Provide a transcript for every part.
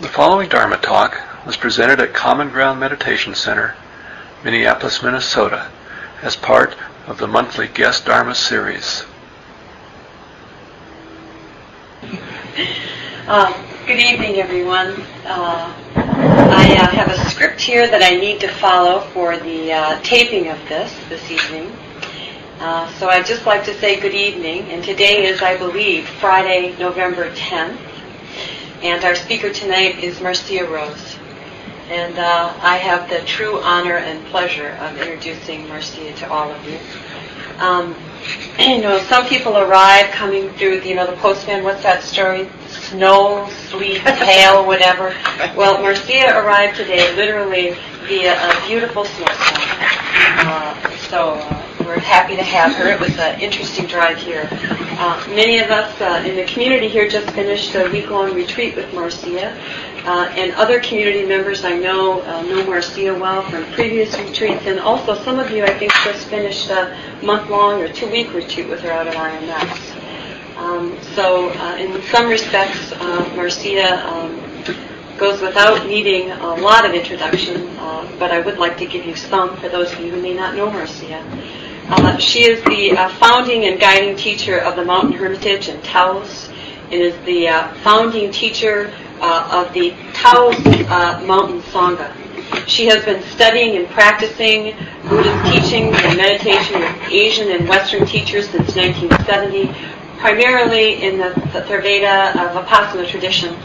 The following Dharma talk was presented at Common Ground Meditation Center, Minneapolis, Minnesota, as part of the monthly Guest Dharma series. Uh, good evening, everyone. Uh, I uh, have a script here that I need to follow for the uh, taping of this this evening. Uh, so I'd just like to say good evening, and today is, I believe, Friday, November 10th. And our speaker tonight is Marcia Rose. And uh, I have the true honor and pleasure of introducing Marcia to all of you. Um, you know, some people arrive coming through, you know, the postman, what's that story? Snow, sleet, hail, whatever. Well, Marcia arrived today literally via a beautiful snowstorm. Uh, so uh, we're happy to have her. It was an interesting drive here. Uh, many of us uh, in the community here just finished a week-long retreat with Marcia. Uh, and other community members I know uh, know Marcia well from previous retreats, and also some of you I think just finished a month-long or two-week retreat with her out at IMS. Um, so uh, in some respects, uh, Marcia um, goes without needing a lot of introduction, uh, but I would like to give you some for those of you who may not know Marcia. Uh, she is the uh, founding and guiding teacher of the Mountain Hermitage in Taos, and is the uh, founding teacher uh, of the Taos uh, Mountain Sangha. She has been studying and practicing Buddhist teaching and meditation with Asian and Western teachers since 1970, primarily in the, the Theravada uh, Vipassana tradition.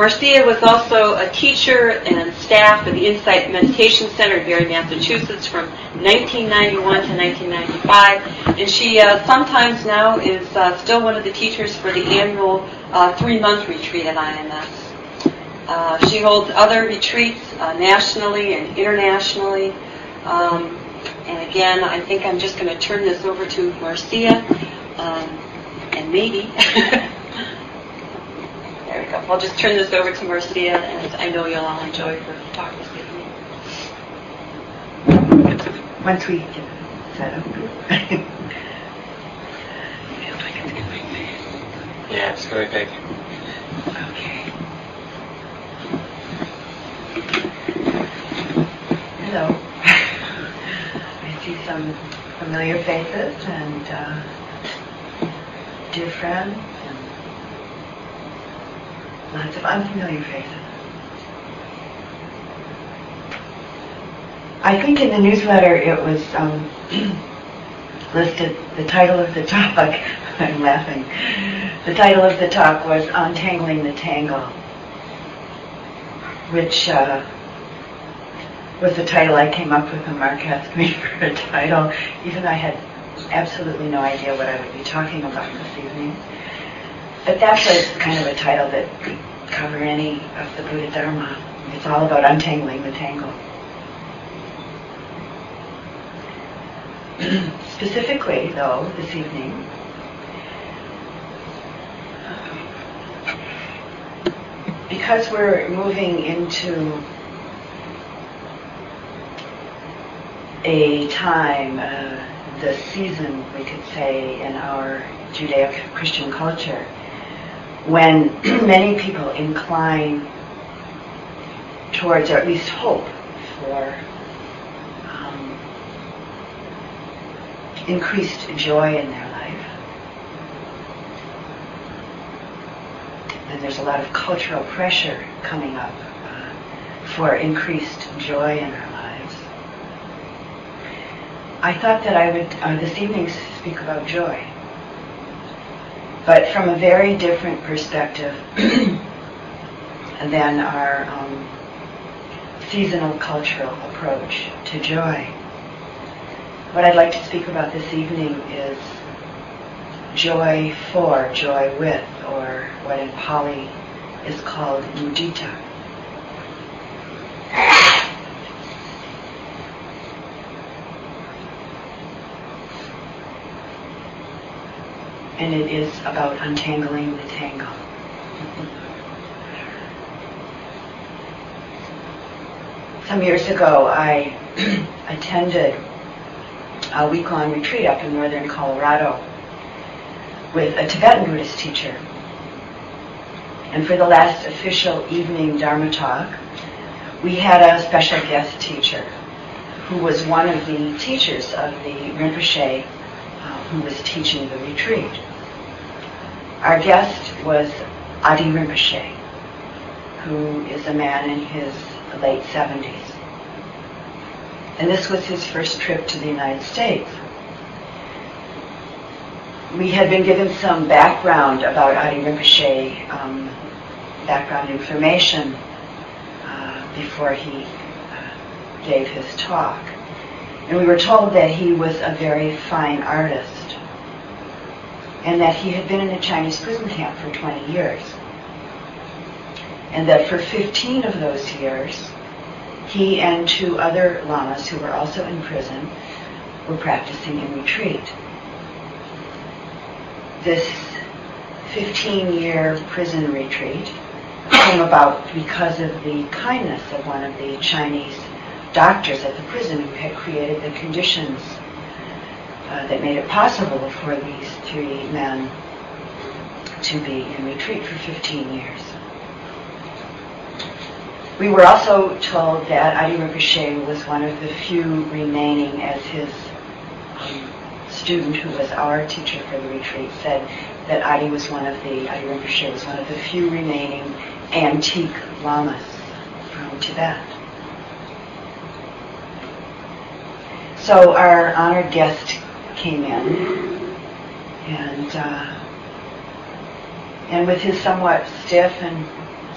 Marcia was also a teacher and staff at the Insight Meditation Center here in Barre, Massachusetts from 1991 to 1995, and she uh, sometimes now is uh, still one of the teachers for the annual uh, three-month retreat at IMS. Uh, she holds other retreats uh, nationally and internationally. Um, and again, I think I'm just going to turn this over to Marcia, um, and maybe There we go. I'll just turn this over to Marcia, and I know you'll all enjoy her talk this evening. Once we get set up. Yeah, it's very big. okay. Hello. I see some familiar faces and uh, dear friends and lots of unfamiliar faces. I think in the newsletter it was um, listed, the title of the talk, I'm laughing, the title of the talk was Untangling the Tangle, which uh, was the title I came up with when Mark asked me for a title, even though I had absolutely no idea what I would be talking about this evening. But that's a kind of a title that could cover any of the Buddha Dharma. It's all about untangling the tangle. Specifically, though, this evening, because we're moving into a time, uh, the season, we could say, in our Judeo-Christian culture, when many people incline towards, or at least hope for, um, increased joy in their life. And there's a lot of cultural pressure coming up uh, for increased joy in our lives. I thought that I would uh, this evening speak about joy, but from a very different perspective than our um, seasonal cultural approach to joy. What I'd like to speak about this evening is joy for, joy with, or what in Pali is called mudita. And it is about untangling the tangle. Some years ago, I attended a week-long retreat up in northern Colorado with a Tibetan Buddhist teacher. And for the last official evening Dharma talk, we had a special guest teacher who was one of the teachers of the Rinpoche uh, who was teaching the retreat. Our guest was Adi Rinpoche, who is a man in his late 70s. And this was his first trip to the United States. We had been given some background about Adi Rinpoche, um, background information uh, before he uh, gave his talk. And we were told that he was a very fine artist and that he had been in a Chinese prison camp for 20 years. And that for 15 of those years, he and two other lamas who were also in prison were practicing in retreat. This 15-year prison retreat came about because of the kindness of one of the Chinese doctors at the prison who had created the conditions uh, that made it possible for these three men to be in retreat for 15 years. We were also told that Adi Rinpoche was one of the few remaining, as his um, student who was our teacher for the retreat said that Adi was one of the, Adi Rinpoche was one of the few remaining antique lamas from Tibet. So our honored guest came in, and uh, and with his somewhat stiff and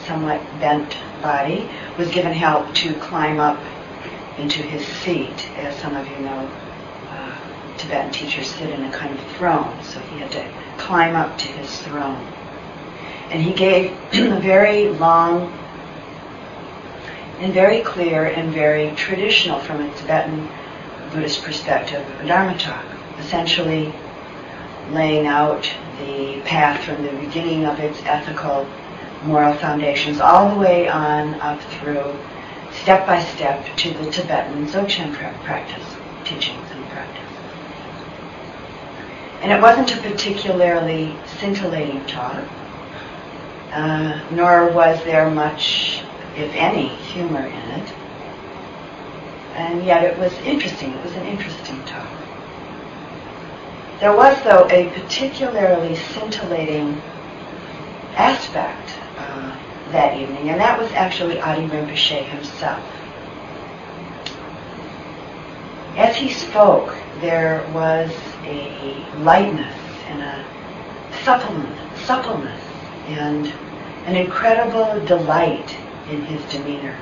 somewhat bent body, was given help to climb up into his seat. As some of you know, uh, Tibetan teachers sit in a kind of throne, so he had to climb up to his throne. And he gave a very long and very clear and very traditional from a Tibetan Buddhist perspective a Dharma talk, essentially laying out the path from the beginning of its ethical moral foundations all the way on up through step by step to the Tibetan Dzogchen practice, teachings and practice. And it wasn't a particularly scintillating talk, uh, nor was there much, if any, humor in it. And yet it was interesting. It was an interesting talk. There was, though, a particularly scintillating aspect uh, that evening, and that was actually Adi Rinpoche himself. As he spoke, there was a lightness and a suppleness, suppleness and an incredible delight in his demeanor.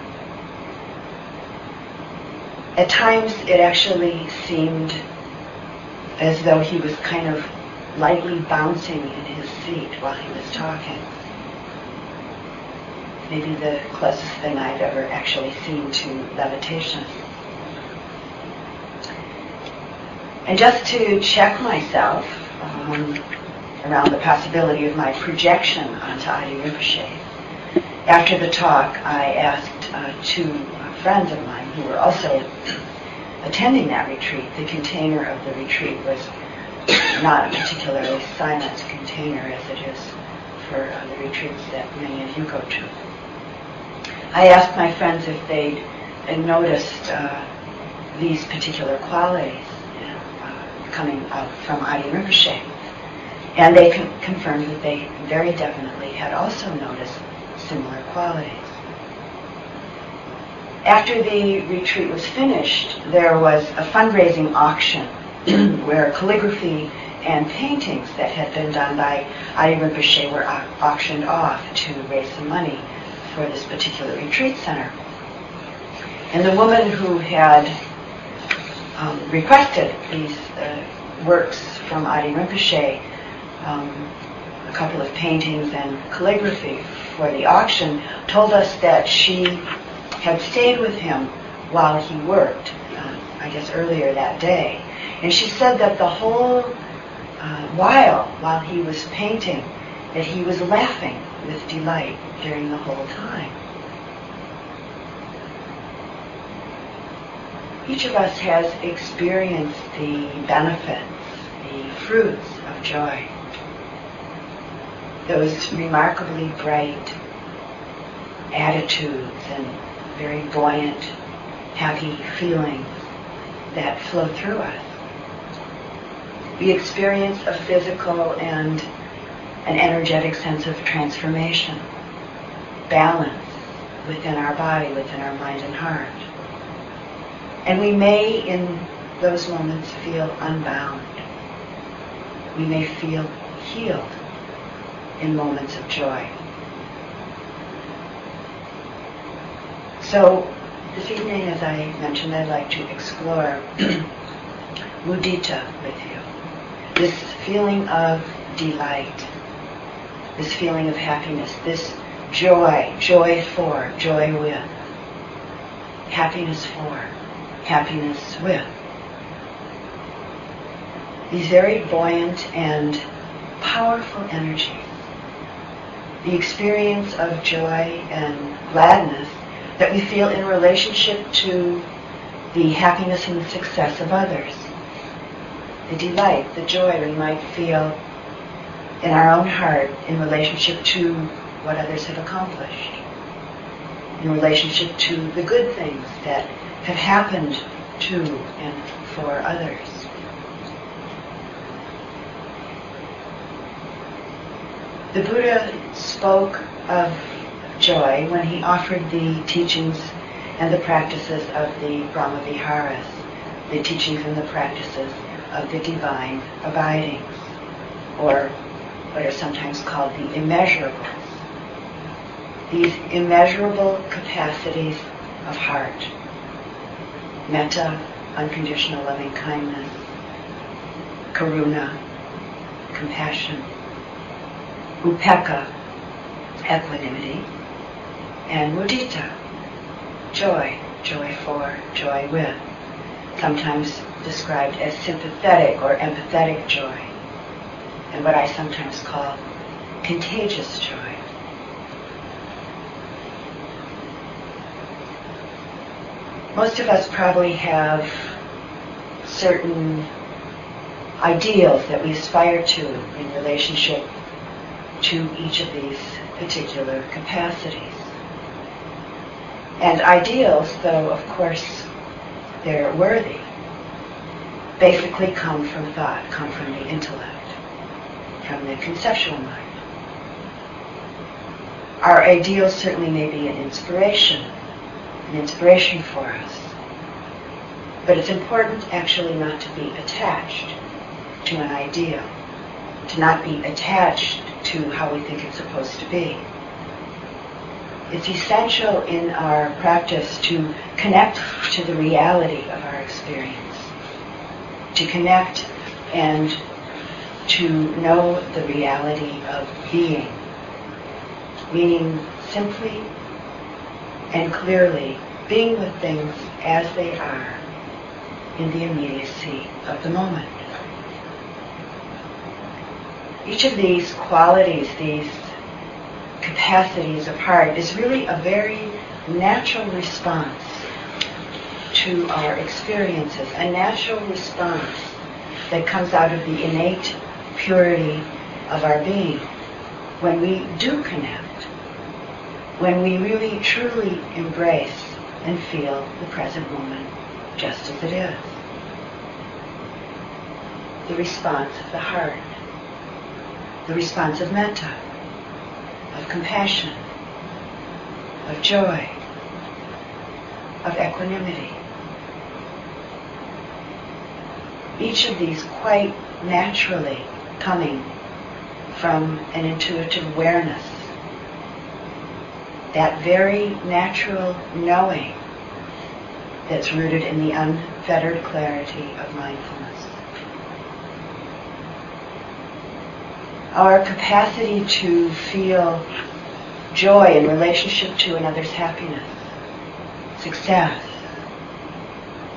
At times it actually seemed as though he was kind of lightly bouncing in his seat while he was talking. Maybe the closest thing I've ever actually seen to levitation. And just to check myself um, around the possibility of my projection onto Adi Rinpoche, after the talk, I asked uh, two friends of mine who were also attending that retreat. The container of the retreat was not a particularly silent container as it is for uh, the retreats that many of you go to. I asked my friends if they'd noticed uh, these particular qualities uh, coming out from Adi Rinpoche. And they con- confirmed that they very definitely had also noticed similar qualities. After the retreat was finished, there was a fundraising auction where calligraphy and paintings that had been done by Adi Rinpoche were au- auctioned off to raise some money for this particular retreat center. And the woman who had um, requested these uh, works from Adi Rinpoche, um, a couple of paintings and calligraphy for the auction, told us that she had stayed with him while he worked, uh, I guess earlier that day. And she said that the whole uh, while, while he was painting, that he was laughing with delight during the whole time. Each of us has experienced the benefits, the fruits of joy. those remarkably bright attitudes and very buoyant, happy feeling that flow through us. We experience a physical and an energetic sense of transformation, balance within our body, within our mind and heart. And we may, in those moments, feel unbound. We may feel healed in moments of joy. So this evening, as I mentioned, I'd like to explore mudita with you. This feeling of delight, this feeling of happiness, this joy, joy for, joy with, happiness for, happiness with. These very buoyant and powerful energies the experience of joy and gladness that we feel in relationship to the happiness and the success of others. The delight, the joy we might feel in our own heart in relationship to what others have accomplished, in relationship to the good things that have happened to and for others. The Buddha spoke of joy when he offered the teachings and the practices of the Brahmaviharas, the teachings and the practices of the divine abidings, or what are sometimes called the immeasurables. These immeasurable capacities of heart, metta, unconditional loving kindness, karuna, compassion, upekkha, equanimity, and mudita, joy, joy for, joy with, sometimes described as sympathetic or empathetic joy, and what I sometimes call contagious joy. Most of us probably have certain ideals that we aspire to in relationship to each of these particular capacities. And ideals, though of course they're worthy, basically come from thought, come from the intellect, from the conceptual mind. Our ideals certainly may be an inspiration, an inspiration for us. But it's important actually not to be attached to an ideal, to not be attached to how we think it's supposed to be. It's essential in our practice to connect to the reality of our experience, to connect and to know the reality of being, meaning simply and clearly being with things as they are in the immediacy of the moment. Each of these qualities, these capacities of heart, is really a very natural response to our experiences, a natural response that comes out of the innate purity of our being. When we do connect, when we really truly embrace and feel the present moment just as it is. The response of the heart. The response of metta, of compassion, of joy, of equanimity. Each of these quite naturally coming from an intuitive awareness, that very natural knowing that's rooted in the unfettered clarity of mindfulness. Our capacity to feel joy in relationship to another's happiness, success,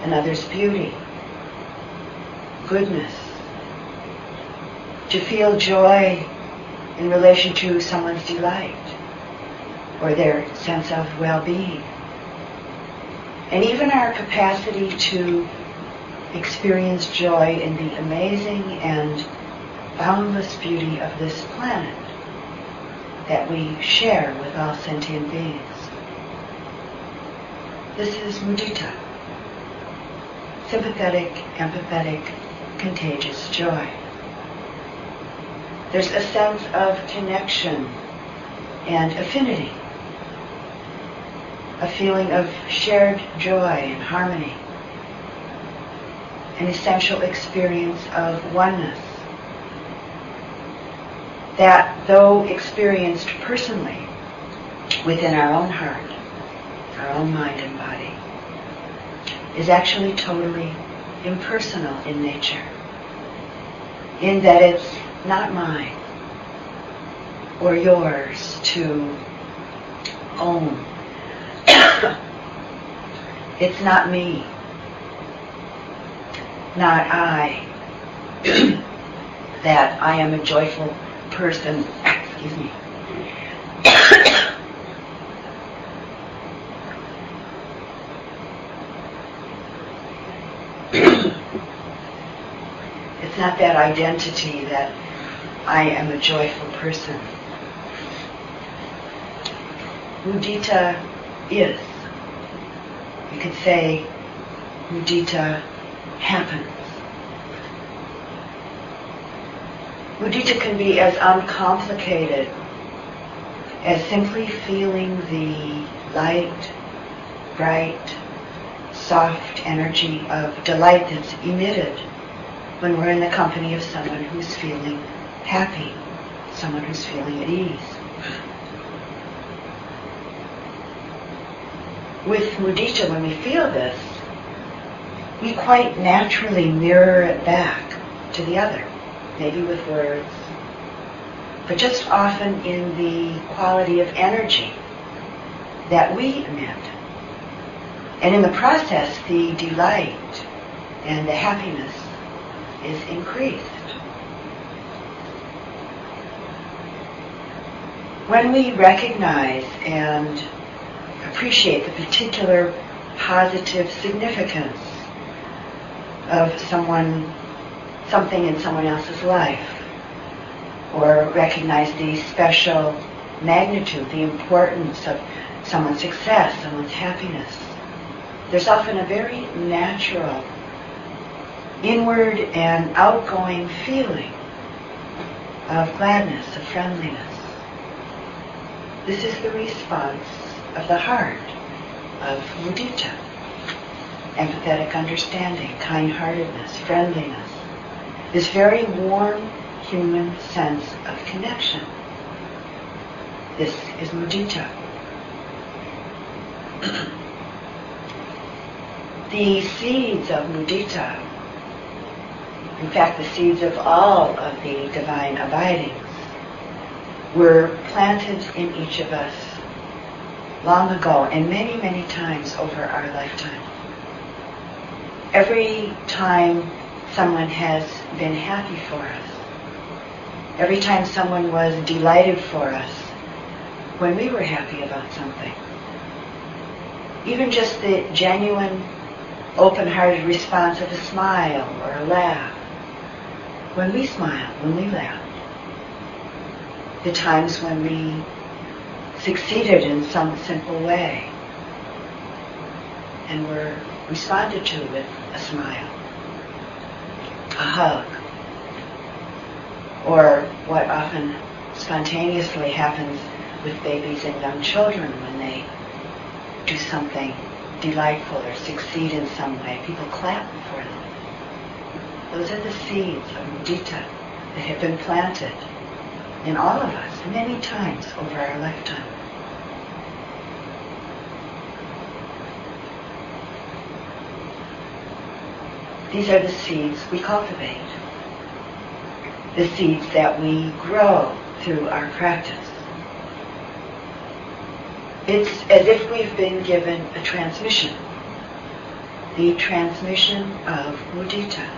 another's beauty, goodness, to feel joy in relation to someone's delight or their sense of well-being. And even our capacity to experience joy in the amazing and boundless beauty of this planet that we share with all sentient beings. This is mudita, sympathetic, empathetic, contagious joy. There's a sense of connection and affinity, a feeling of shared joy and harmony, an essential experience of oneness that, though experienced personally within our own heart, our own mind and body, is actually totally impersonal in nature, in that it's not mine or yours to own. it's not me, not I, that I am a joyful person, excuse me. it's not that identity that I am a joyful person. Mudita is. You could say mudita happens. Mudita can be as uncomplicated as simply feeling the light, bright, soft energy of delight that's emitted when we're in the company of someone who's feeling happy, someone who's feeling at ease. With mudita, when we feel this, we quite naturally mirror it back to the other, maybe with words, but just often in the quality of energy that we emit. And in the process, the delight and the happiness is increased. When we recognize and appreciate the particular positive significance of someone, something in someone else's life, or recognize the special magnitude, the importance of someone's success, someone's happiness, there's often a very natural inward and outgoing feeling of gladness, of friendliness. This is the response of the heart, of mudita, empathetic understanding, kind-heartedness, friendliness, this very warm human sense of connection. This is mudita. the seeds of mudita, in fact the seeds of all of the divine abidings, were planted in each of us long ago and many, many times over our lifetime. Every time someone has been happy for us, every time someone was delighted for us when we were happy about something, even just the genuine, open-hearted response of a smile or a laugh, when we smile, when we laugh, the times when we succeeded in some simple way and were responded to with a smile, a hug, or what often spontaneously happens with babies and young children when they do something delightful or succeed in some way. People clap for them. Those are the seeds of mudita that have been planted in all of us many times over our lifetime. These are the seeds we cultivate, the seeds that we grow through our practice. It's as if we've been given a transmission, the transmission of mudita.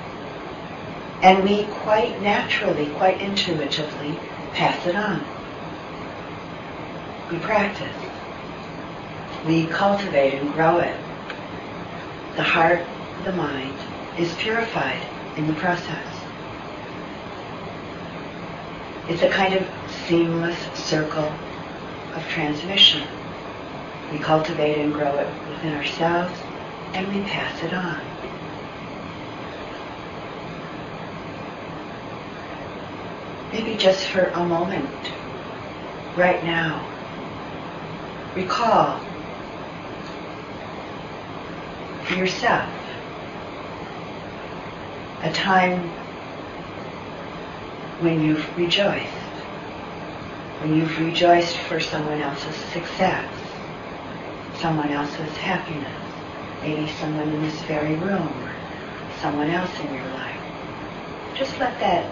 And we quite naturally, quite intuitively pass it on. We practice. We cultivate and grow it. The heart, the mind is purified in the process. It's a kind of seamless circle of transmission. We cultivate and grow it within ourselves, and we pass it on. Maybe just for a moment, right now, recall yourself a time when you've rejoiced, when you've rejoiced for someone else's success, someone else's happiness, maybe someone in this very room or someone else in your life. Just let that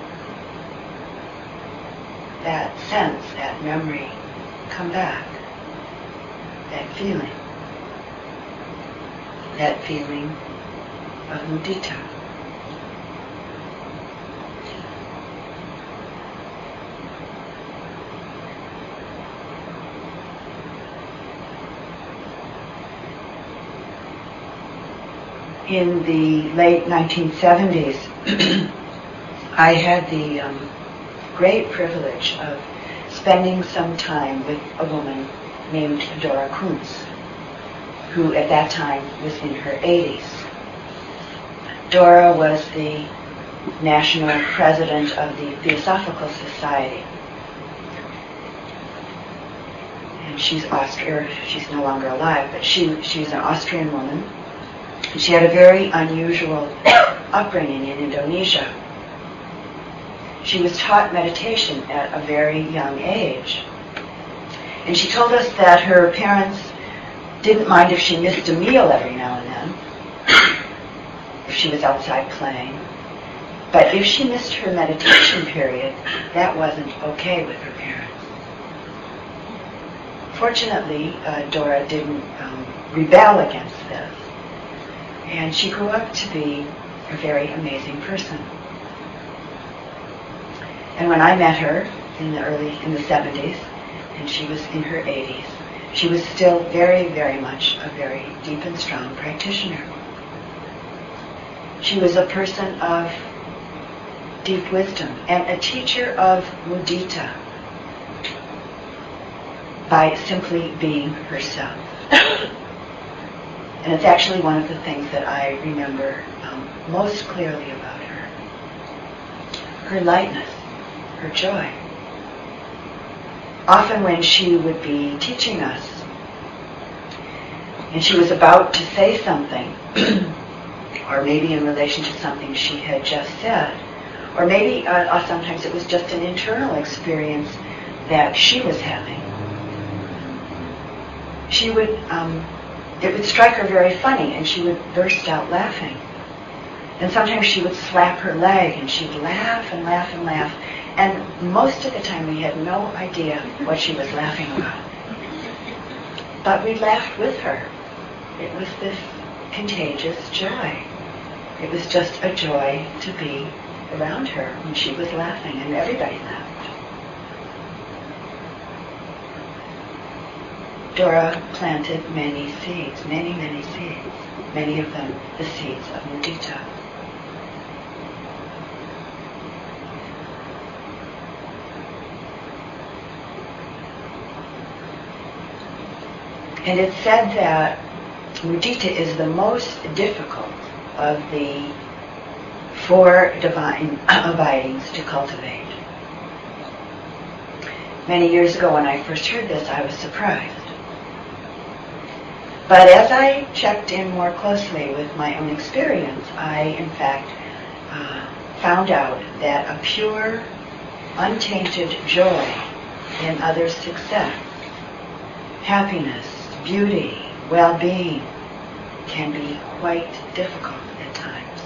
that sense, that memory come back, that feeling, that feeling of mudita. In the late 1970s, I had the um, great privilege of spending some time with a woman named Dora Kunz, who at that time was in her 80s. Dora was the national president of the Theosophical Society. And she's Austrian, she's no longer alive, but she, she's an Austrian woman. She had a very unusual upbringing in Indonesia she was taught meditation at a very young age. And she told us that her parents didn't mind if she missed a meal every now and then, if she was outside playing. But if she missed her meditation period, that wasn't okay with her parents. Fortunately, uh, Dora didn't um, rebel against this. And she grew up to be a very amazing person. And when I met her in the early, in the 70s, and she was in her 80s, she was still very, very much a very deep and strong practitioner. She was a person of deep wisdom and a teacher of mudita by simply being herself. and it's actually one of the things that I remember um, most clearly about her. Her lightness her joy. Often when she would be teaching us, and she was about to say something, or maybe in relation to something she had just said, or maybe uh, uh, sometimes it was just an internal experience that she was having. She would, um, it would strike her very funny, and she would burst out laughing. And sometimes she would slap her leg, and she'd laugh and laugh and laugh. And most of the time we had no idea what she was laughing about. But we laughed with her. It was this contagious joy. It was just a joy to be around her when she was laughing, and everybody laughed. Dora planted many seeds, many, many seeds, many of them the seeds of mudita. And it's said that mudita is the most difficult of the four divine abidings to cultivate. Many years ago when I first heard this, I was surprised. But as I checked in more closely with my own experience, I, in fact, uh, found out that a pure, untainted joy in others' success, happiness, beauty, well-being can be quite difficult at times.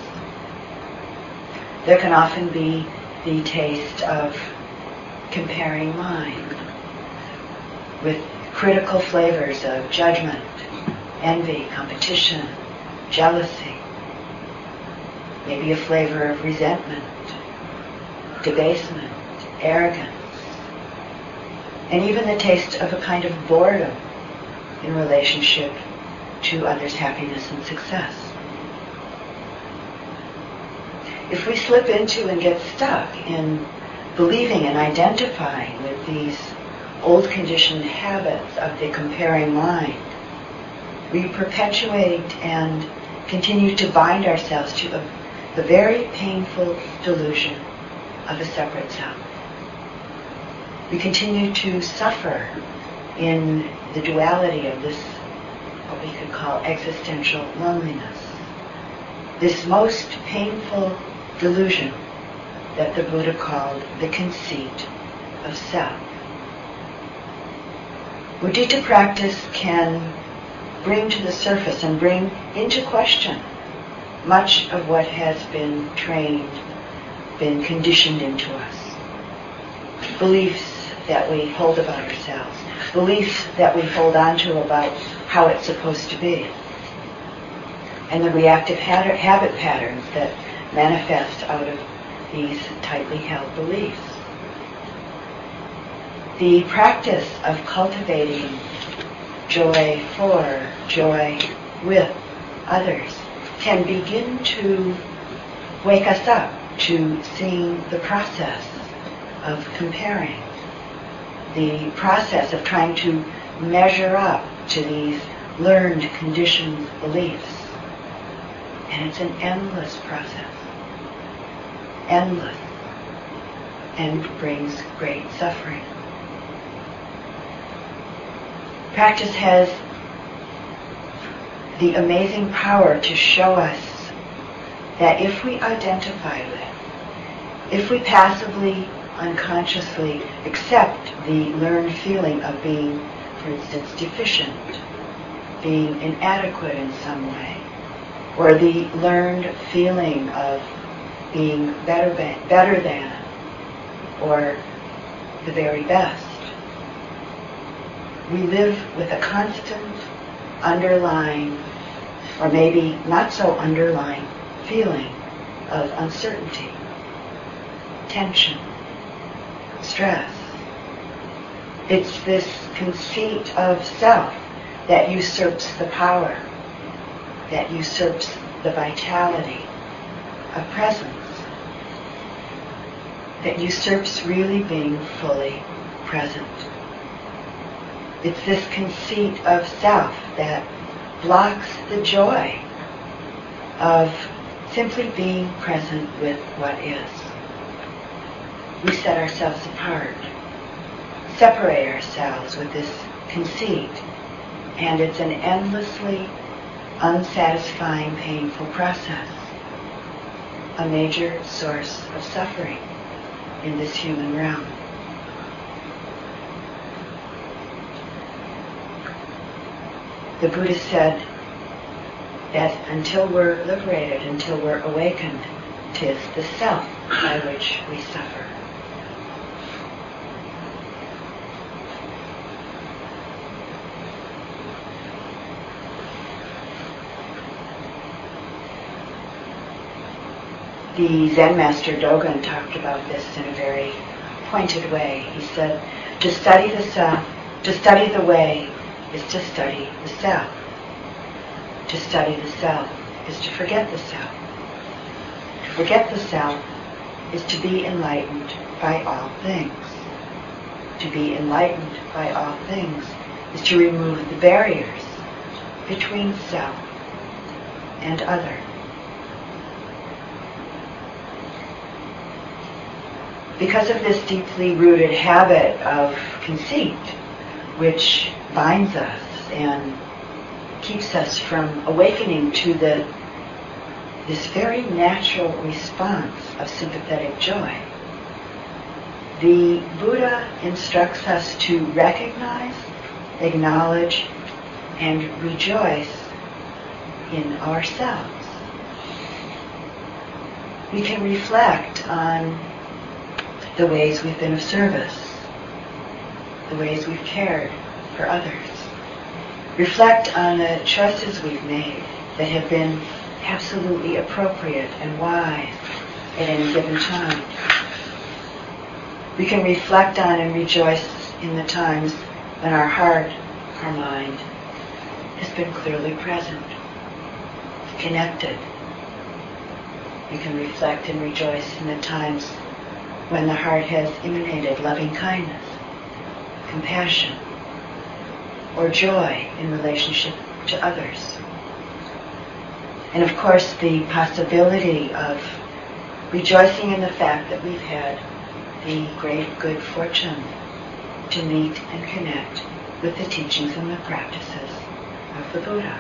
There can often be the taste of comparing mine with critical flavors of judgment, envy, competition, jealousy, maybe a flavor of resentment, debasement, arrogance, and even the taste of a kind of boredom in relationship to others' happiness and success. If we slip into and get stuck in believing and identifying with these old conditioned habits of the comparing mind, we perpetuate and continue to bind ourselves to a, the very painful delusion of a separate self. We continue to suffer in the duality of this, what we could call existential loneliness. This most painful delusion that the Buddha called the conceit of self. Mudita practice can bring to the surface and bring into question much of what has been trained, been conditioned into us. Beliefs that we hold about ourselves, beliefs that we hold on to about how it's supposed to be, and the reactive habit patterns that manifest out of these tightly held beliefs. The practice of cultivating joy for, joy with others can begin to wake us up to seeing the process of comparing, the process of trying to measure up to these learned, conditioned beliefs. And it's an endless process. Endless. And brings great suffering. Practice has the amazing power to show us that if we identify with, if we passively, unconsciously accept the learned feeling of being, for instance, deficient, being inadequate in some way, or the learned feeling of being better, better than, or the very best, we live with a constant underlying, or maybe not so underlying, feeling of uncertainty, tension, stress. It's this conceit of self that usurps the power, that usurps the vitality of presence, that usurps really being fully present. It's this conceit of self that blocks the joy of simply being present with what is. We set ourselves apart, separate ourselves with this conceit, and it's an endlessly unsatisfying, painful process, a major source of suffering in this human realm. The Buddha said that until we're liberated, until we're awakened, tis the self by which we suffer. The Zen master Dogen talked about this in a very pointed way. He said, to study the self, to study the way is to study the self. To study the self is to forget the self. To forget the self is to be enlightened by all things. To be enlightened by all things is to remove the barriers between self and other. Because of this deeply rooted habit of conceit, which binds us and keeps us from awakening to the this very natural response of sympathetic joy. The Buddha instructs us to recognize, acknowledge, and rejoice in ourselves. We can reflect on the ways we've been of service, the ways we've cared, for others. Reflect on the choices we've made that have been absolutely appropriate and wise at any given time. We can reflect on and rejoice in the times when our heart, our mind, has been clearly present, connected. We can reflect and rejoice in the times when the heart has emanated loving kindness, compassion, or joy in relationship to others. And of course, the possibility of rejoicing in the fact that we've had the great good fortune to meet and connect with the teachings and the practices of the Buddha.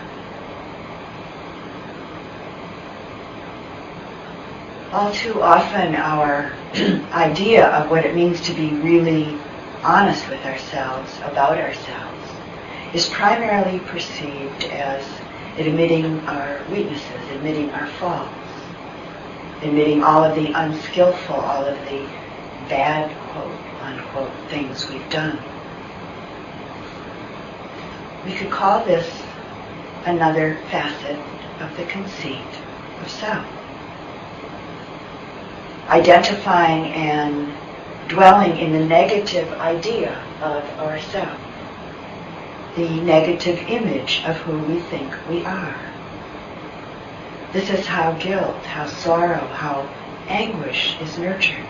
All too often, our idea of what it means to be really honest with ourselves, about ourselves, is primarily perceived as admitting our weaknesses, admitting our faults, admitting all of the unskillful, all of the bad, quote, unquote, things we've done. We could call this another facet of the conceit of self. Identifying and dwelling in the negative idea of ourself, the negative image of who we think we are. This is how guilt, how sorrow, how anguish is nurtured.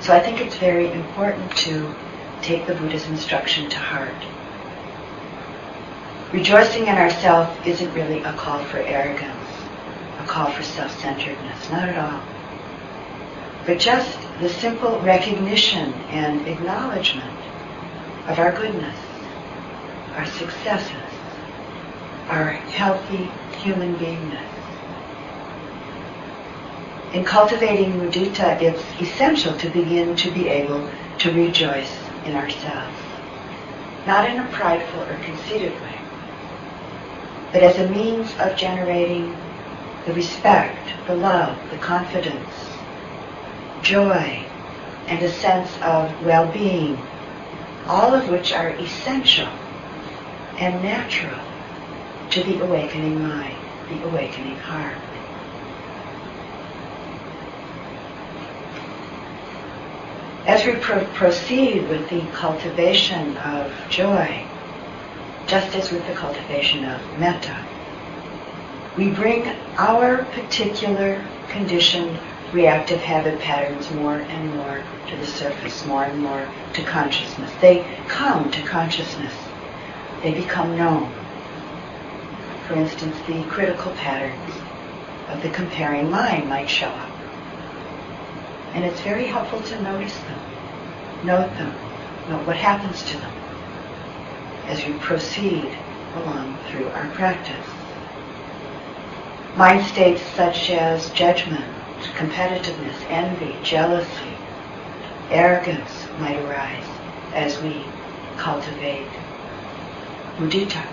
So I think it's very important to take the Buddha's instruction to heart. Rejoicing in ourself isn't really a call for arrogance, a call for self-centeredness, not at all. But just the simple recognition and acknowledgement of our goodness, our successes, our healthy human beingness. In cultivating mudita, it's essential to begin to be able to rejoice in ourselves. Not in a prideful or conceited way, but as a means of generating the respect, the love, the confidence, joy, and a sense of well-being, all of which are essential and natural to the awakening mind, the awakening heart. As we pro- proceed with the cultivation of joy, just as with the cultivation of metta, we bring our particular conditioned reactive habit patterns more and more to the surface, more and more to consciousness. They come to consciousness. They become known. For instance, the critical patterns of the comparing mind might show up. And it's very helpful to notice them, note them, note what happens to them as we proceed along through our practice. Mind states such as judgment, competitiveness, envy, jealousy, arrogance might arise as we cultivate mudita.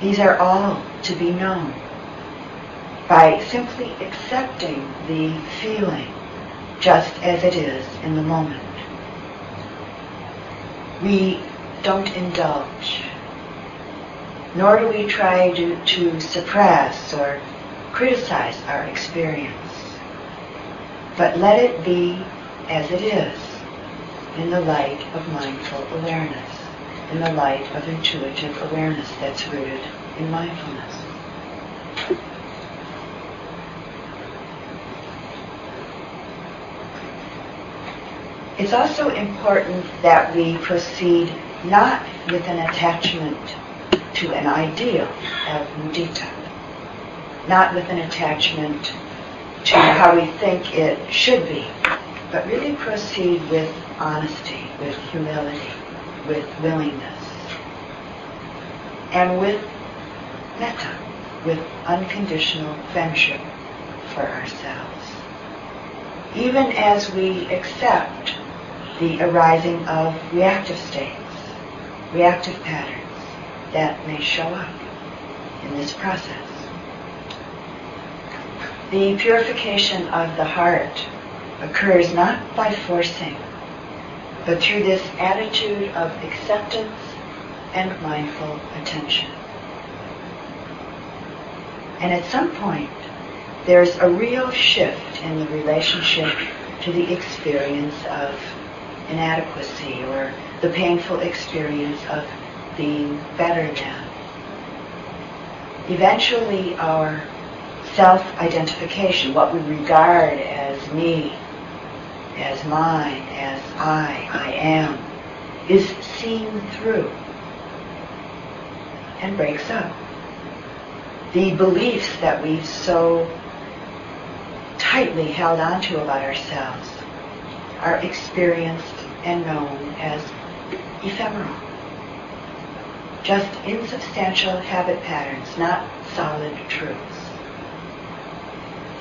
These are all to be known by simply accepting the feeling just as it is in the moment. We don't indulge, nor do we try to, to suppress or criticize our experience, but let it be as it is in the light of mindful awareness, in the light of intuitive awareness that's rooted in mindfulness. It's also important that we proceed not with an attachment to an ideal of mudita, not with an attachment to how we think it should be, but really proceed with honesty, with humility, with willingness, and with metta, with unconditional friendship for ourselves. Even as we accept the arising of reactive states, reactive patterns that may show up in this process. The purification of the heart occurs not by forcing, but through this attitude of acceptance and mindful attention. And at some point, there's a real shift in the relationship to the experience of inadequacy or the painful experience of being better than. Eventually, our self-identification, what we regard as me, as mine, as I, I am, is seen through and breaks up. The beliefs that we've so tightly held onto about ourselves are experienced and known as ephemeral. Just insubstantial habit patterns, not solid truths.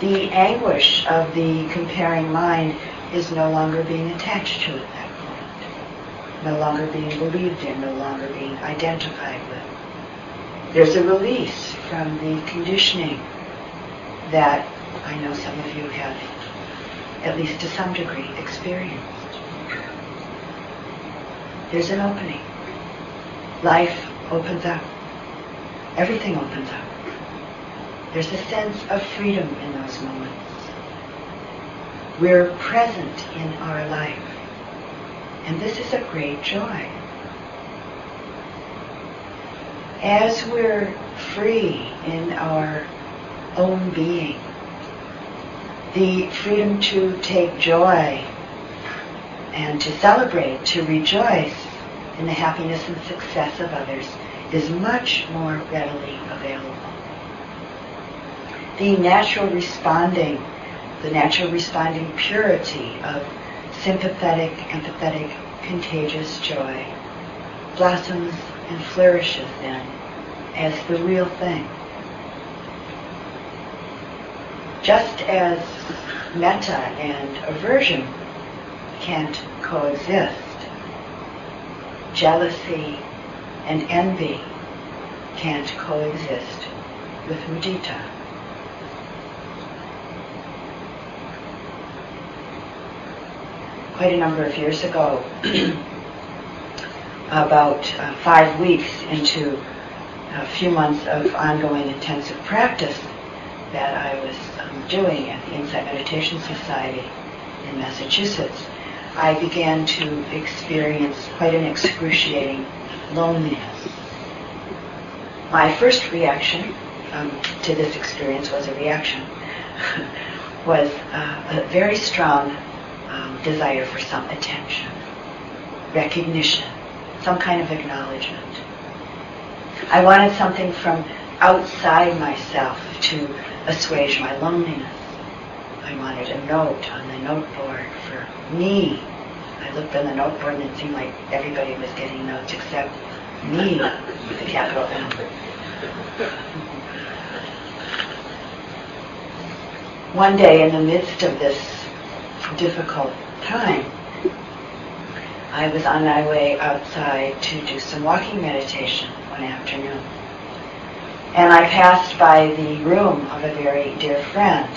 The anguish of the comparing mind is no longer being attached to at that point, no longer being believed in, no longer being identified with. There's a release from the conditioning that I know some of you have, at least to some degree, experienced. There's an opening. Life opens up. Everything opens up. There's a sense of freedom in those moments. We're present in our life. And this is a great joy. As we're free in our own being, the freedom to take joy and to celebrate, to rejoice in the happiness and success of others is much more readily available. The natural responding, the natural responding purity of sympathetic, empathetic, contagious joy blossoms and flourishes then as the real thing. Just as metta and aversion can't coexist, jealousy and envy can't coexist with mudita. Quite a number of years ago, about uh, five weeks into a few months of ongoing intensive practice that I was um, doing at the Insight Meditation Society in Massachusetts, I began to experience quite an excruciating loneliness. My first reaction um, to this experience was a reaction, was uh, a very strong um, desire for some attention, recognition, some kind of acknowledgement. I wanted something from outside myself to assuage my loneliness. I wanted a note on the noteboard for me. I looked on the noteboard and it seemed like everybody was getting notes except me with a capital M. One day in the midst of this difficult time, I was on my way outside to do some walking meditation one afternoon. And I passed by the room of a very dear friend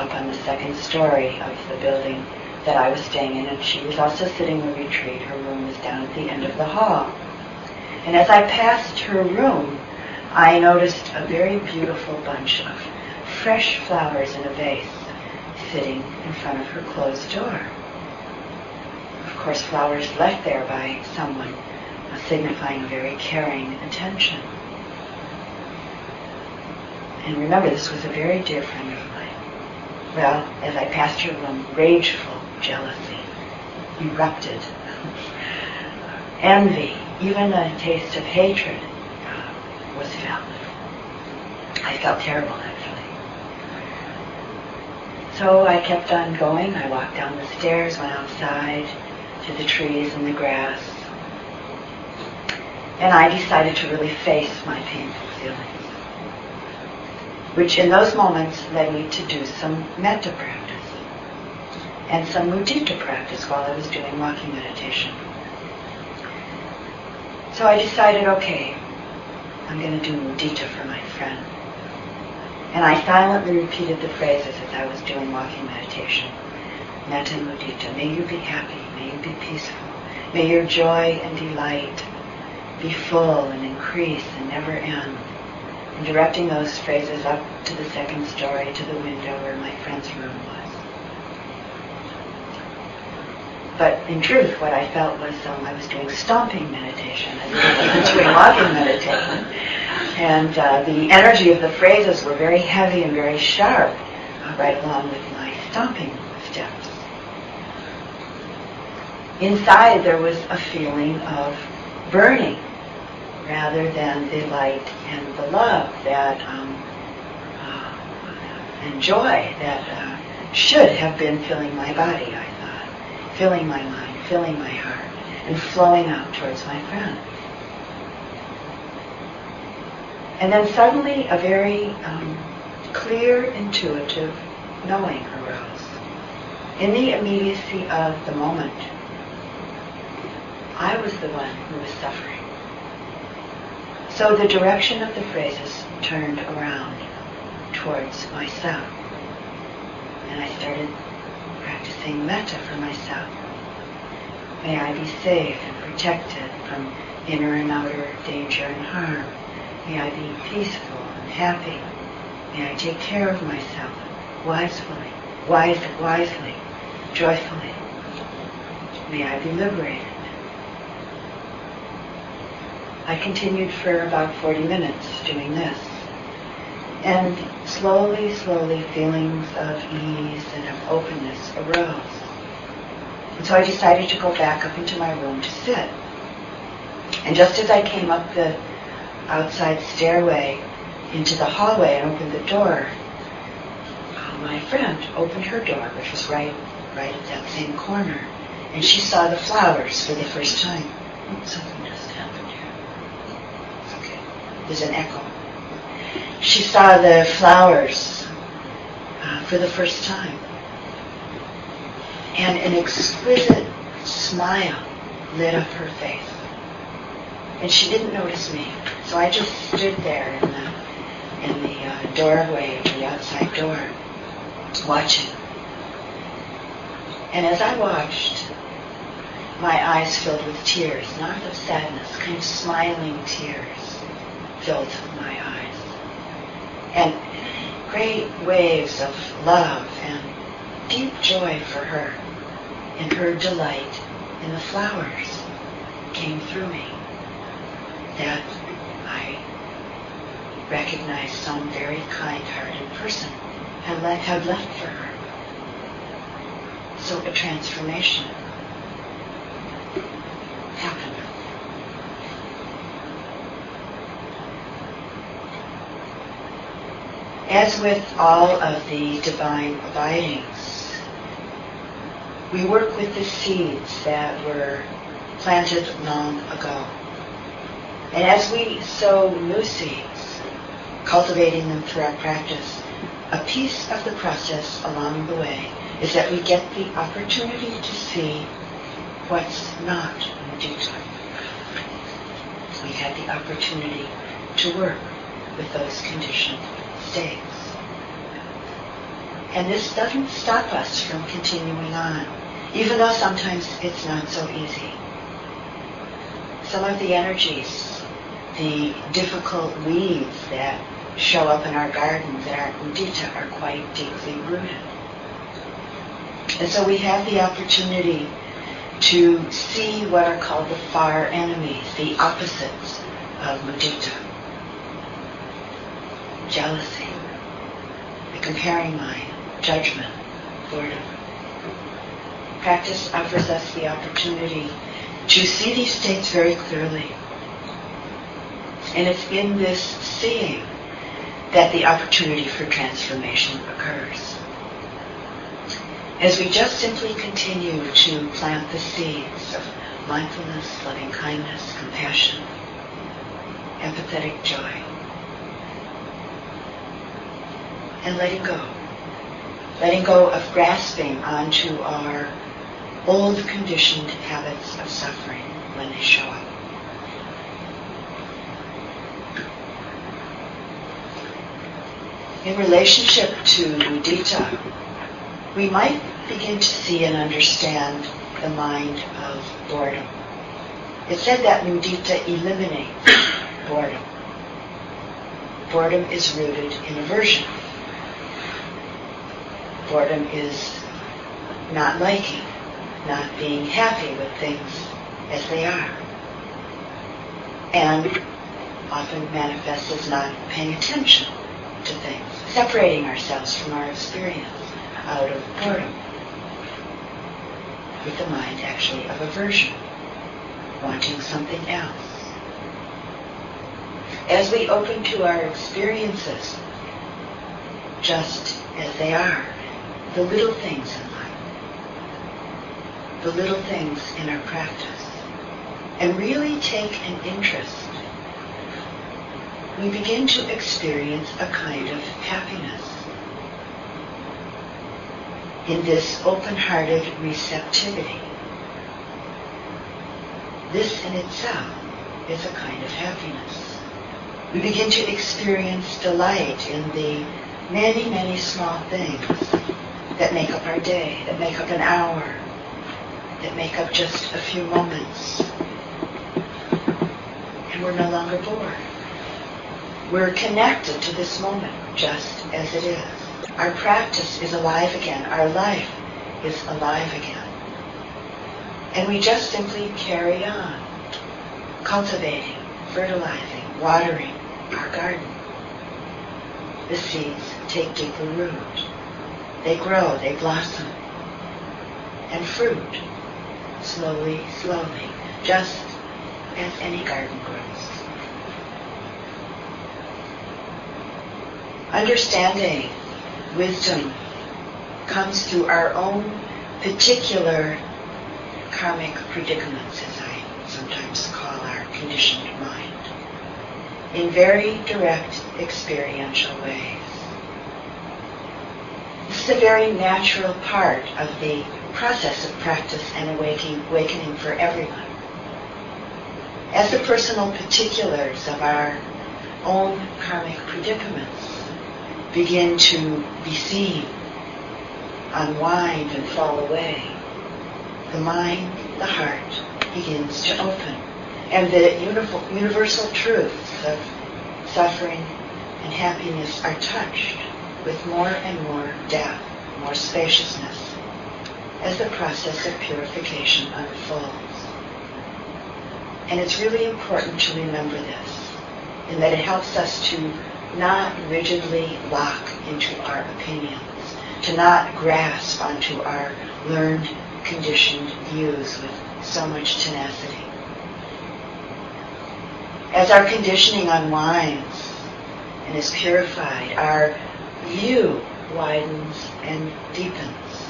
up on the second story of the building that I was staying in, and she was also sitting in retreat. Her room was down at the end of the hall. And as I passed her room, I noticed a very beautiful bunch of fresh flowers in a vase sitting in front of her closed door. Of course, flowers left there by someone, signifying very caring attention. And remember, this was a very dear friend of mine. Well, as I passed her room, rageful jealousy erupted. Envy, even a taste of hatred, uh, was felt. I felt terrible, actually. So I kept on going. I walked down the stairs, went outside to the trees and the grass. And I decided to really face my feelings which in those moments led me to do some metta practice and some mudita practice while I was doing walking meditation. So I decided, okay, I'm going to do mudita for my friend. And I silently repeated the phrases as I was doing walking meditation. Metta mudita, may you be happy, may you be peaceful, may your joy and delight be full and increase and never end directing those phrases up to the second story, to the window where my friend's room was. But in truth, what I felt was um, I was doing stomping meditation. I wasn't doing walking meditation. And uh, the energy of the phrases were very heavy and very sharp, uh, right along with my stomping steps. Inside there was a feeling of burning rather than the light and the love that um, uh, and joy that uh, should have been filling my body, I thought, filling my mind, filling my heart, and flowing out towards my friend. And then suddenly a very um, clear, intuitive knowing arose. In the immediacy of the moment, I was the one who was suffering. So the direction of the phrases turned around towards myself. And I started practicing metta for myself. May I be safe and protected from inner and outer danger and harm. May I be peaceful and happy. May I take care of myself wisely, wise, wisely, joyfully. May I be liberated. I continued for about 40 minutes doing this. And slowly, slowly feelings of ease and of openness arose. And so I decided to go back up into my room to sit. And just as I came up the outside stairway into the hallway and opened the door, uh, my friend opened her door, which was right, right at that same corner, and she saw the flowers for the first time something just happened here. There's an echo. She saw the flowers uh, for the first time, and an exquisite smile lit up her face. And she didn't notice me, so I just stood there in the in the uh, doorway of the outside door, watching. And as I watched, my eyes filled with tears, not of sadness, kind of smiling tears filled my eyes. And great waves of love and deep joy for her and her delight in the flowers came through me that I recognized some very kind-hearted person had left, had left for her. So a transformation happened. As with all of the divine abidings, we work with the seeds that were planted long ago. And as we sow new seeds, cultivating them through our practice, a piece of the process along the way is that we get the opportunity to see what's not in mudita. We had the opportunity to work with those conditioned states. And this doesn't stop us from continuing on, even though sometimes it's not so easy. Some of the energies, the difficult weeds that show up in our gardens that aren't mudita are quite deeply rooted. And so we have the opportunity to see what are called the far enemies, the opposites of mudita. Jealousy, the comparing mind, judgment, boredom. Practice offers us the opportunity to see these states very clearly. And it's in this seeing that the opportunity for transformation occurs. As we just simply continue to plant the seeds of mindfulness, loving kindness, compassion, empathetic joy, and letting go. Letting go of grasping onto our old conditioned habits of suffering when they show up. In relationship to mudita, we might begin to see and understand the mind of boredom. It said that mudita eliminates boredom. Boredom is rooted in aversion. Boredom is not liking, not being happy with things as they are. And often manifests as not paying attention to things, separating ourselves from our experience out of boredom, with the mind actually of aversion, wanting something else. As we open to our experiences, just as they are, the little things in life, the little things in our practice, and really take an interest, we begin to experience a kind of happiness. In this open-hearted receptivity, this in itself is a kind of happiness. We begin to experience delight in the many, many small things that make up our day, that make up an hour, that make up just a few moments. And we're no longer bored. We're connected to this moment just as it is. Our practice is alive again. Our life is alive again. And we just simply carry on, cultivating, fertilizing, watering our garden. The seeds take deeper root. They grow, they blossom. And fruit, slowly, slowly, just as any garden grows. Understanding, wisdom, comes through our own particular karmic predicaments, as I sometimes call our conditioned mind, in very direct experiential ways. This is a very natural part of the process of practice and awakening, awakening for everyone. As the personal particulars of our own karmic predicaments begin to be seen, unwind and fall away, the mind, the heart begins to open. And the universal truths of suffering and happiness are touched with more and more depth, more spaciousness, as the process of purification unfolds. And it's really important to remember this, in that it helps us to not rigidly lock into our opinions, to not grasp onto our learned, conditioned views with so much tenacity. As our conditioning unwinds and is purified, our view widens and deepens.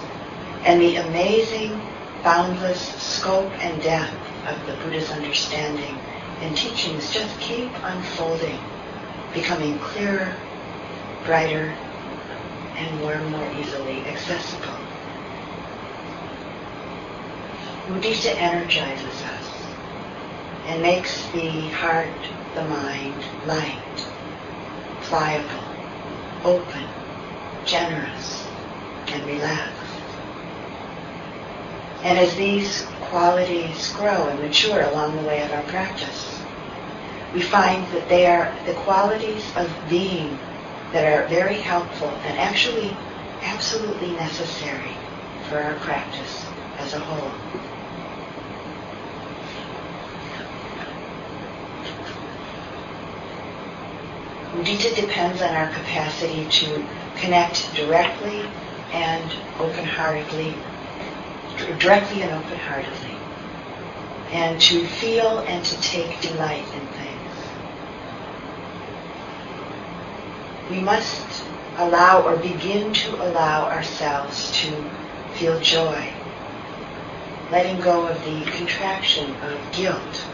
And the amazing, boundless scope and depth of the Buddha's understanding and teachings just keep unfolding, becoming clearer, brighter, and more and more easily accessible. Mudita energizes us and makes the heart, the mind light, pliable, open, generous, and relaxed. And as these qualities grow and mature along the way of our practice, we find that they are the qualities of being that are very helpful and actually absolutely necessary for our practice as a whole. Mudita depends on our capacity to connect directly and open-heartedly, directly and open-heartedly, and to feel and to take delight in things. We must allow or begin to allow ourselves to feel joy, letting go of the contraction of guilt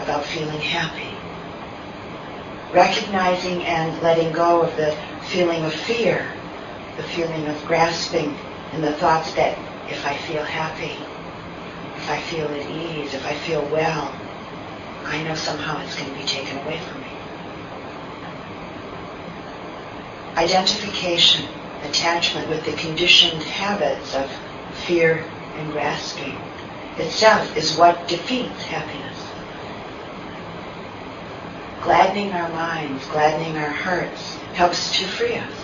about feeling happy recognizing and letting go of the feeling of fear, the feeling of grasping, and the thoughts that if I feel happy, if I feel at ease, if I feel well, I know somehow it's going to be taken away from me. Identification, attachment with the conditioned habits of fear and grasping itself is what defeats happiness gladdening our minds, gladdening our hearts, helps to free us.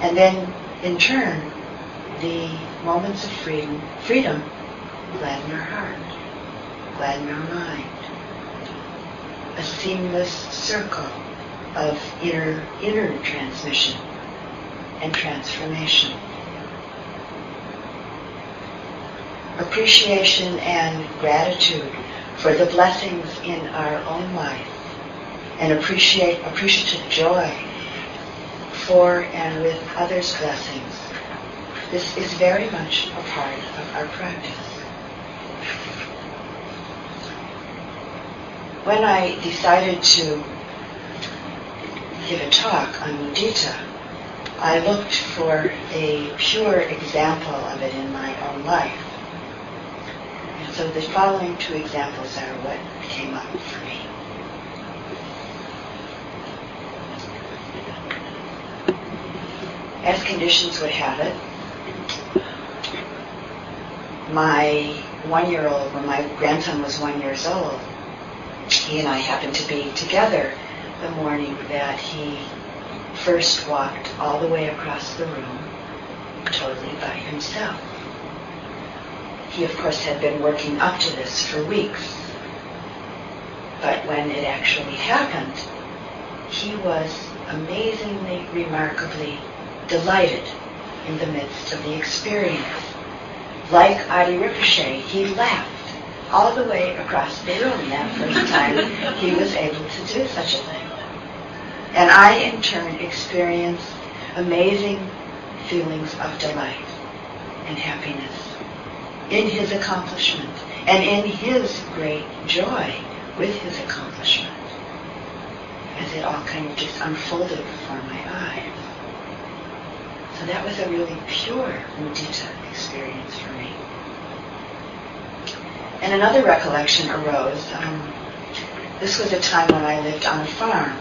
And then, in turn, the moments of freedom, freedom gladden our heart, gladden our mind. a seamless circle of inner, inner transmission and transformation. Appreciation and gratitude for the blessings in our own life and appreciate appreciative joy for and with others' blessings. This is very much a part of our practice. When I decided to give a talk on mudita, I looked for a pure example of it in my own life. So the following two examples are what came up for me. As conditions would have it, my one-year-old, when my grandson was one years old, he and I happened to be together the morning that he first walked all the way across the room, totally by himself. He, of course, had been working up to this for weeks. But when it actually happened, he was amazingly, remarkably delighted in the midst of the experience. Like Adi Rinpoche, he laughed all the way across the room that first time he was able to do such a thing. And I, in turn, experienced amazing feelings of delight and happiness in his accomplishment and in his great joy with his accomplishment as it all kind of just unfolded before my eyes. So that was a really pure mudita experience for me. And another recollection arose. Um, this was a time when I lived on a farm.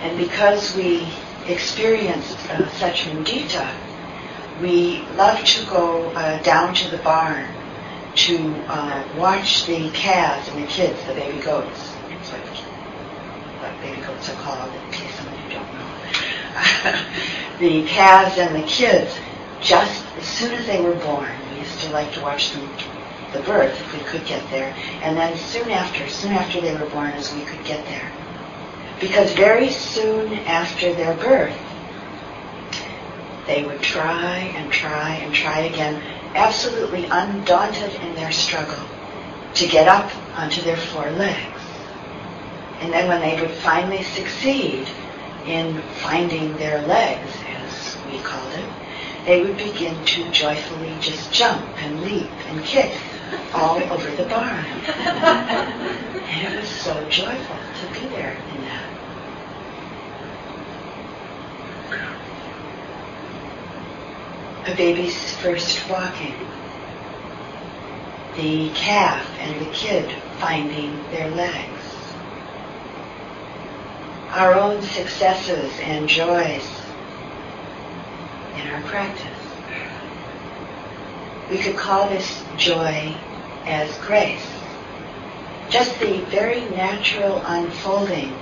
And because we experienced uh, such mudita, we love to go uh, down to the barn to uh, watch the calves and the kids, the baby goats. What baby goats are called, in case some of you don't know. the calves and the kids, just as soon as they were born, we used to like to watch them, the birth, if we could get there, and then soon after, soon after they were born, as we could get there. Because very soon after their birth, they would try and try and try again, absolutely undaunted in their struggle to get up onto their four legs. And then when they would finally succeed in finding their legs, as we called it, they would begin to joyfully just jump and leap and kick all over the barn. and it was so joyful to be there in that. A baby's first walking, the calf and the kid finding their legs, our own successes and joys in our practice. We could call this joy as grace. Just the very natural unfolding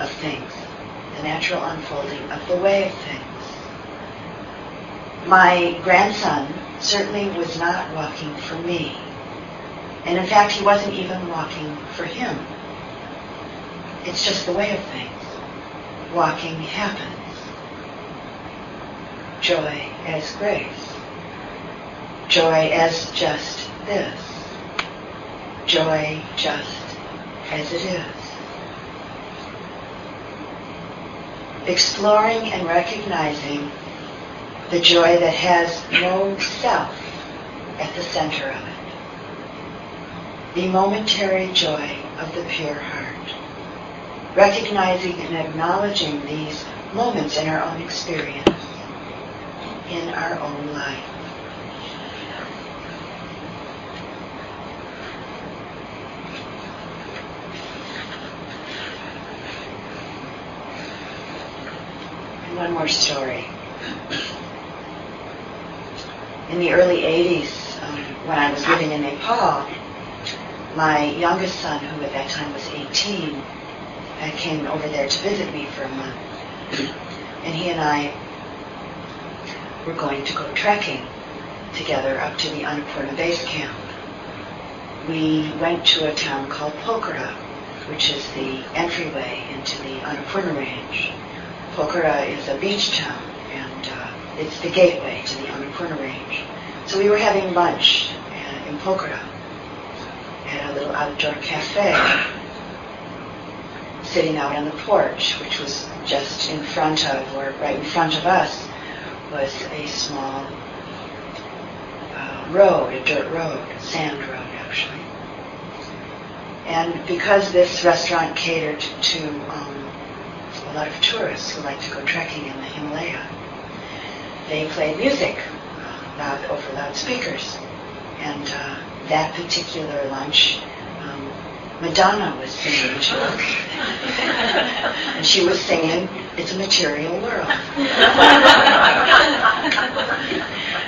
of things, the natural unfolding of the way of things my grandson certainly was not walking for me. And in fact, he wasn't even walking for him. It's just the way of things. Walking happens. Joy as grace. Joy as just this. Joy just as it is. Exploring and recognizing the joy that has no self at the center of it. The momentary joy of the pure heart. Recognizing and acknowledging these moments in our own experience, in our own life. One more story in the early 80s, um, when I was living in Nepal, my youngest son, who at that time was 18, uh, came over there to visit me for a month. And he and I were going to go trekking together up to the Annapurna base camp. we went to a town called Pokhara, which is the entryway into the Annapurna Range. Pokhara is a beach town, it's the gateway to the Annapurna Range. So we were having lunch uh, in Pokhara at a little outdoor cafe, sitting out on the porch, which was just in front of, or right in front of us, was a small uh, road, a dirt road, a sand road actually. And because this restaurant catered to um, a lot of tourists who like to go trekking in the Himalaya, they played music loud, over loudspeakers. And uh, that particular lunch, um, Madonna was singing and she was singing, It's a Material World.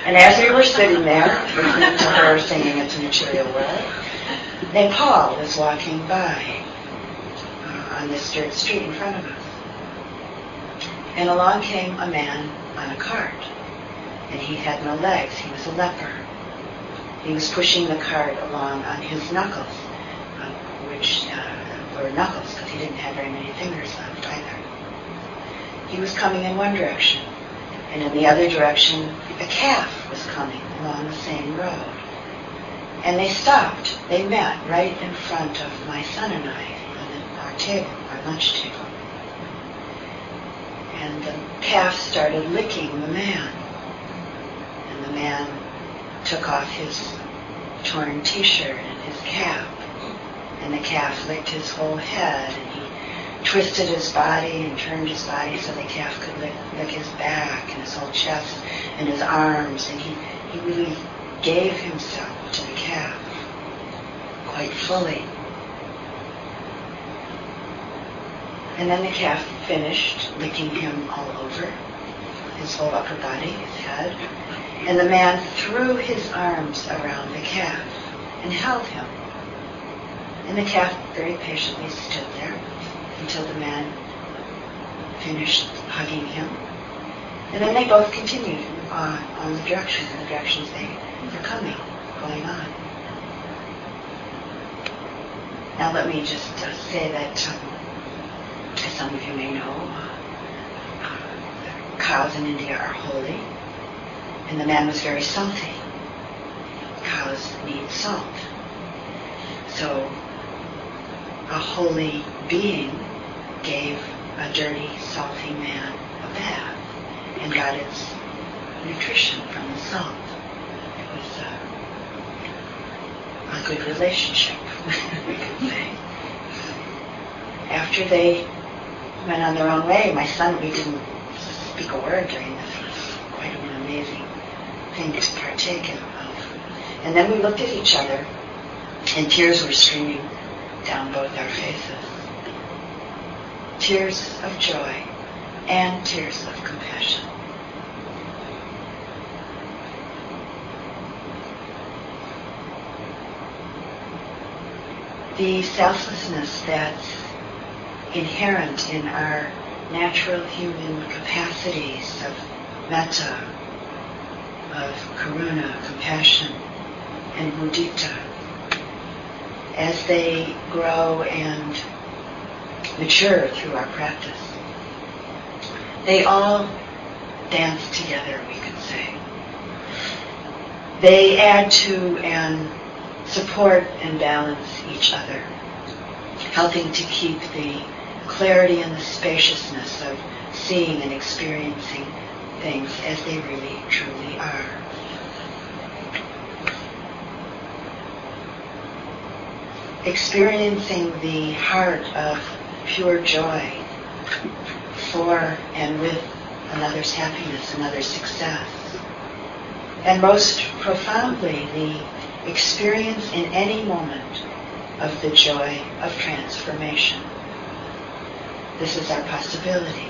and as we were sitting there, listening to her singing It's a Material World, Nepal was walking by uh, on this dirt street in front of us. And along came a man on a cart. And he had no legs. He was a leper. He was pushing the cart along on his knuckles, which uh, were knuckles because he didn't have very many fingers left either. He was coming in one direction, and in the other direction, a calf was coming along the same road. And they stopped. They met right in front of my son and I on our table, our lunch table. And the calf started licking the man. And the man took off his torn t-shirt and his cap. And the calf licked his whole head and he twisted his body and turned his body so the calf could lick, lick his back and his whole chest and his arms. And he, he really gave himself to the calf quite fully. And then the calf finished licking him all over, his whole upper body, his head. And the man threw his arms around the calf and held him. And the calf very patiently stood there until the man finished hugging him. And then they both continued on, on the direction, the directions they were coming, going on. Now let me just uh, say that, um, some of you may know, cows in India are holy, and the man was very salty. Cows need salt. So a holy being gave a dirty, salty man a bath and got its nutrition from the salt. It was uh, a good relationship, we could say. After they went on their own way, my son, we didn't speak a word during this. It was quite an amazing thing to partake of. And then we looked at each other, and tears were streaming down both our faces. Tears of joy and tears of compassion. The selflessness that's inherent in our natural human capacities of metta, of karuna, compassion, and mudita, as they grow and mature through our practice. They all dance together, we could say. They add to and support and balance each other, helping to keep the clarity and the spaciousness of seeing and experiencing things as they really truly are. Experiencing the heart of pure joy for and with another's happiness, another's success. And most profoundly, the experience in any moment of the joy of transformation. This is our possibility.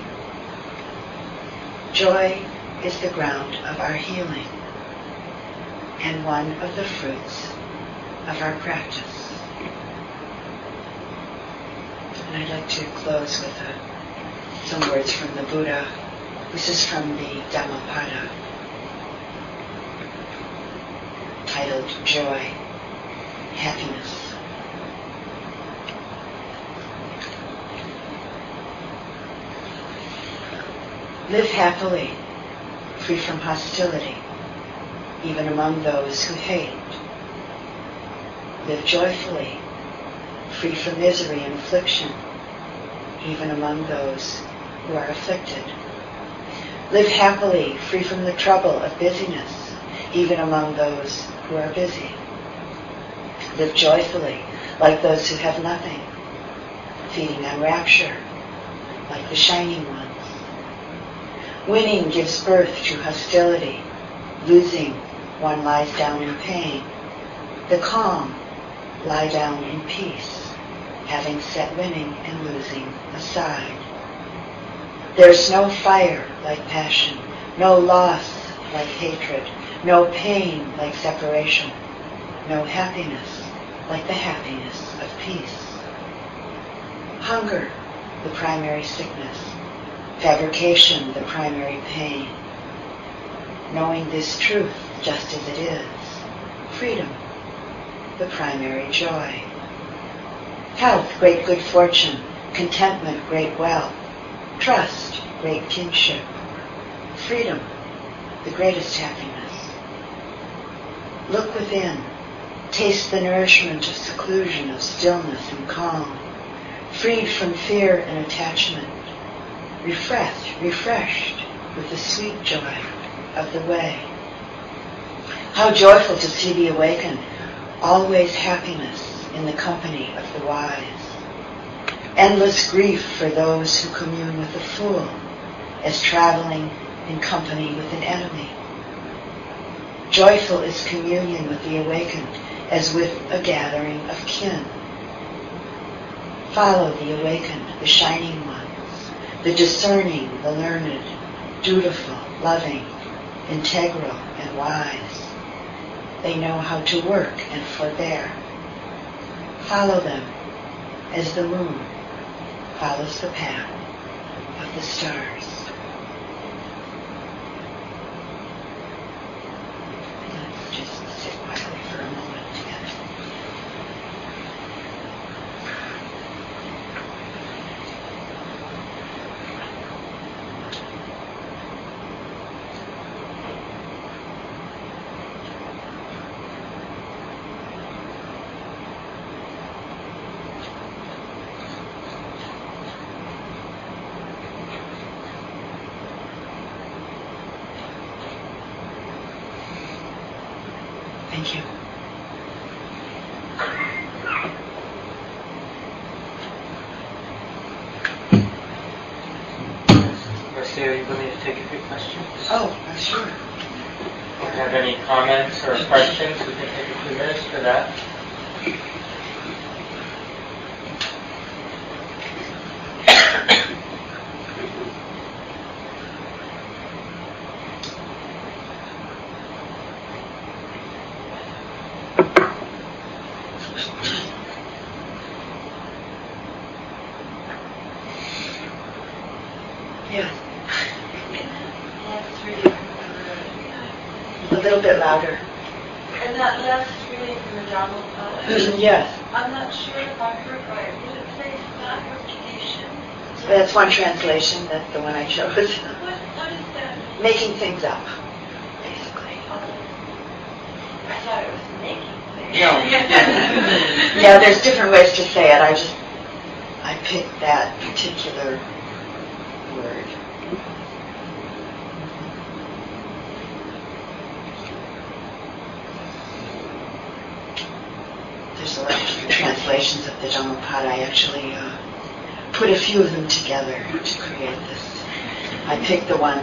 Joy is the ground of our healing and one of the fruits of our practice. And I'd like to close with a, some words from the Buddha. This is from the Dhammapada titled Joy. happiness. Live happily, free from hostility, even among those who hate. Live joyfully, free from misery and affliction, even among those who are afflicted. Live happily, free from the trouble of busyness, even among those who are busy. Live joyfully, like those who have nothing, feeding on rapture, like the shining ones. Winning gives birth to hostility. Losing, one lies down in pain. The calm lie down in peace, having set winning and losing aside. There's no fire like passion, no loss like hatred, no pain like separation, no happiness like the happiness of peace. Hunger, the primary sickness, fabrication, the primary pain. Knowing this truth just as it is, freedom, the primary joy. Health, great good fortune, contentment, great wealth, trust, great kinship, freedom, the greatest happiness. Look within, taste the nourishment of seclusion, of stillness and calm, freed from fear and attachment, refreshed, refreshed with the sweet joy of the way. How joyful to see the awakened, always happiness in the company of the wise. Endless grief for those who commune with the fool, as traveling in company with an enemy. Joyful is communion with the awakened, as with a gathering of kin. Follow the awakened, the shining the discerning, the learned, dutiful, loving, integral, and wise. They know how to work and forbear. Follow them as the moon follows the path of the stars. Let's just sit quietly for a moment together. Thank you. Marcia, are you willing to take a few questions? Oh, uh, sure. If you have any comments or questions, we can take a few minutes for that. Yeah, Last reading from a little bit louder. the, and that last reading from the Dharma poet, yes, I'm not sure if I heard right. Did it say fabrication? that's one translation. That's the one I chose. What, what is that? Making things up, basically. I thought it was making things. No. Yeah, there's different ways to say it. I just I picked that particular word. There's a lot of translations of the Dhammapada. I actually uh, put a few of them together to create this. I picked the one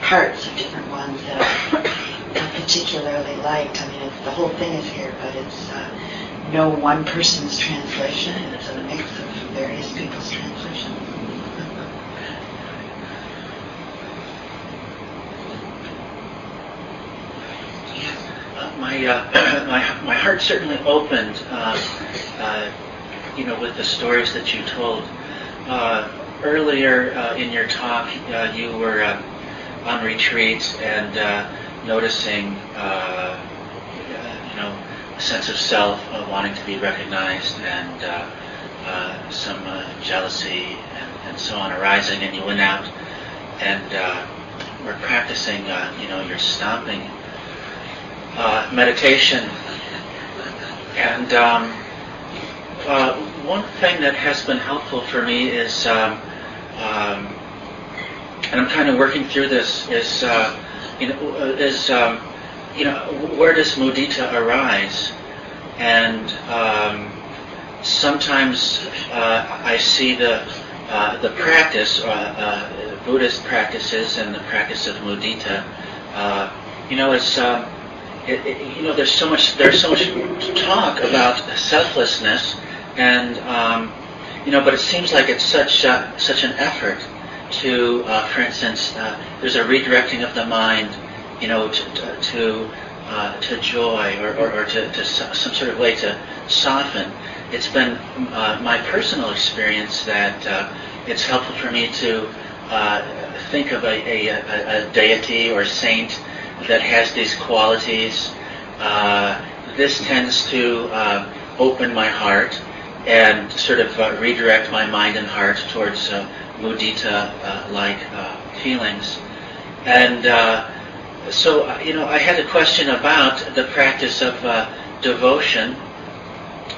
parts of different ones that I, particularly liked. I mean, it's, the whole thing is here, but it's uh, no one person's translation. It's a mix of various people's translations. Uh, my, uh, my my heart certainly opened, uh, uh, you know, with the stories that you told. Uh, earlier uh, in your talk, uh, you were uh, on retreat and uh, noticing, you know, a sense of self, wanting to be recognized, and some jealousy and, and so on arising, and you went out and were practicing, you know, your stomping meditation. And um, one thing that has been helpful for me is, um, um, and I'm kind of working through this, is, uh, you know, uh, is, um, you know, where does mudita arise? And um, sometimes uh, I see the uh, the practice, uh, uh, Buddhist practices, and the practice of mudita. You know, it's um, it, it, you know, there's so much there's so much talk about selflessness, and um, you know, but it seems like it's such uh, such an effort to, uh, for instance, uh, there's a redirecting of the mind, you know, to to, uh, to joy or, or, or to, to some sort of way to soften. It's been uh, my personal experience that uh, it's helpful for me to uh, think of a, a, a deity or saint that has these qualities. Uh, this tends to uh, open my heart and sort of uh, redirect my mind and heart towards uh, mudita-like uh, feelings. And uh, so, uh, you know, I had a question about the practice of uh, devotion.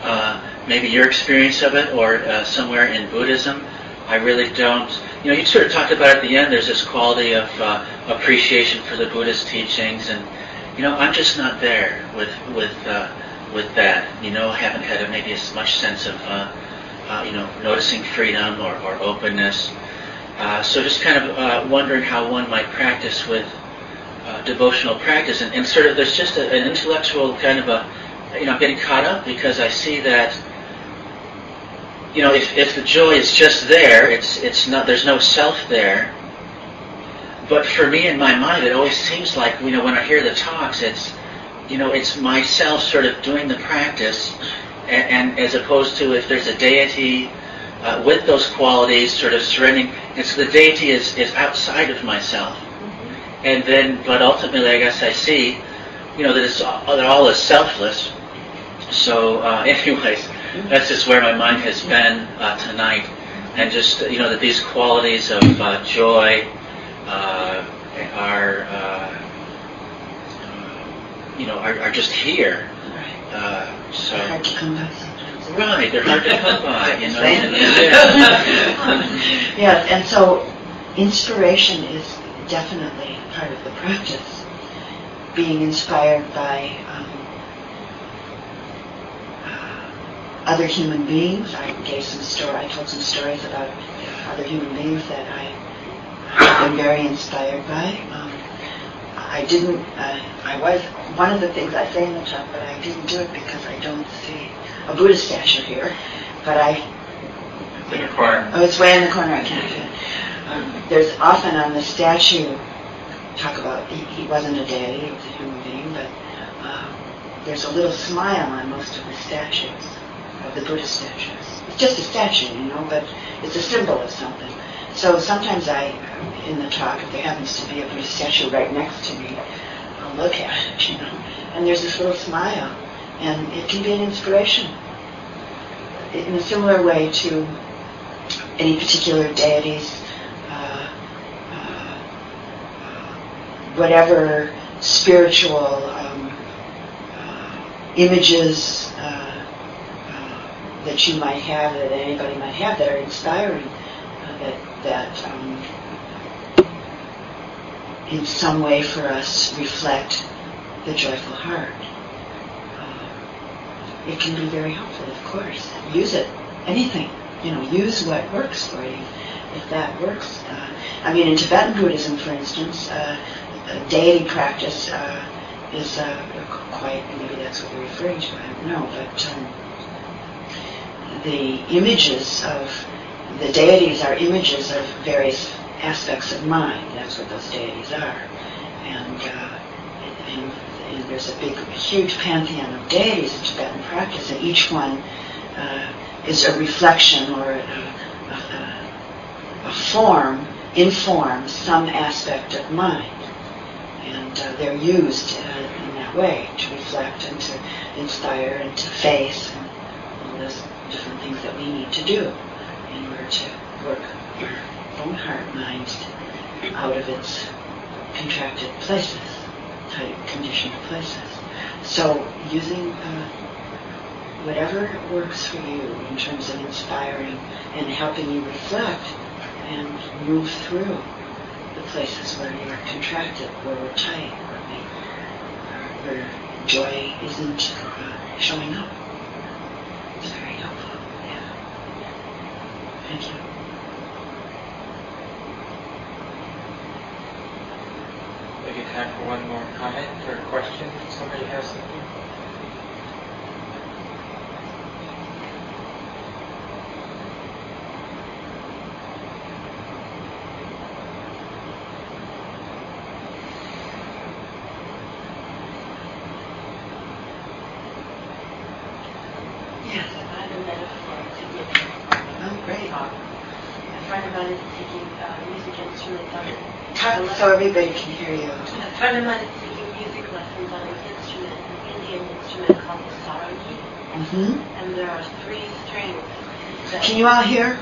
Uh, maybe your experience of it, or uh, somewhere in Buddhism. I really don't. You know, you sort of talked about at the end. There's this quality of uh, appreciation for the Buddhist teachings, and you know, I'm just not there with with uh, with that. You know, haven't had maybe as much sense of uh, uh, you know noticing freedom or, or openness. Uh, so just kind of uh, wondering how one might practice with uh, devotional practice, and, and sort of there's just a, an intellectual kind of a you know, I'm getting caught up because I see that, you know, if, if the joy is just there, it's, it's not, there's no self there. But for me in my mind, it always seems like, you know, when I hear the talks, it's, you know, it's myself sort of doing the practice, and, and as opposed to if there's a deity uh, with those qualities, sort of surrendering, it's the deity is, is outside of myself. And then, but ultimately, I guess I see, you know, that it's all, that all is selfless. So, uh, anyways, that's just where my mind has been uh, tonight, and just you know that these qualities of uh, joy uh, are, uh, you know, are, are just here. Uh, so, Hard to come by sometimes. right, they're hard to come by, you know. Same. yeah. Yes, and so inspiration is definitely part of the practice. Being inspired by um, uh, other human beings. I gave some story. I told some stories about other human beings that I have been very inspired by. Um, I didn't. Uh, I was one of the things I say in the talk, but I didn't do it because I don't see a Buddha statue here. But I In the corner. Oh, it's way in the corner. I can't see it. Um, there's often on the statue talk about he, he wasn't a deity; he was a human being. But um, there's a little smile on most of the statues of the Buddha statues. It's just a statue, you know, but it's a symbol of something. So sometimes I, in the talk, if there happens to be a Buddhist statue right next to me, I'll look at it, you know, and there's this little smile, and it can be an inspiration. In a similar way to any particular deities, uh, uh, whatever spiritual um, uh, images uh, uh, that you might have, that anybody might have, that are inspiring, uh, that that um, in some way for us reflect the joyful heart. Uh, it can be very helpful, of course. Use it. Anything you know, use what works for you. If that works, uh, I mean, in Tibetan Buddhism, for instance, uh, deity practice uh, is uh, quite. Maybe that's what you're referring to. I don't know, but um, the images of the deities are images of various aspects of mind. That's what those deities are, and. Uh, and, and there's a big, huge pantheon of deities in Tibetan practice, and each one uh, is a reflection or a, a, a form, informs some aspect of mind. And uh, they're used uh, in that way, to reflect and to inspire and to face and all those different things that we need to do in order to work own heart mind out of its contracted places, tight conditioned places. So using uh, whatever works for you in terms of inspiring and helping you reflect and move through the places where you're contracted, where we're tight, where, we, where joy isn't uh, showing up. It's very helpful. Yeah. Thank you. Time for one more comment or question. Somebody has something. Yes. I have a metaphor to give you. Oh, great. A friend of mine is taking uh, music instruments on Talk so everybody can hear you. A friend of mine is taking music lessons on an instrument, an Indian instrument called the sarangi, hmm and there are three strings. That Can you all hear?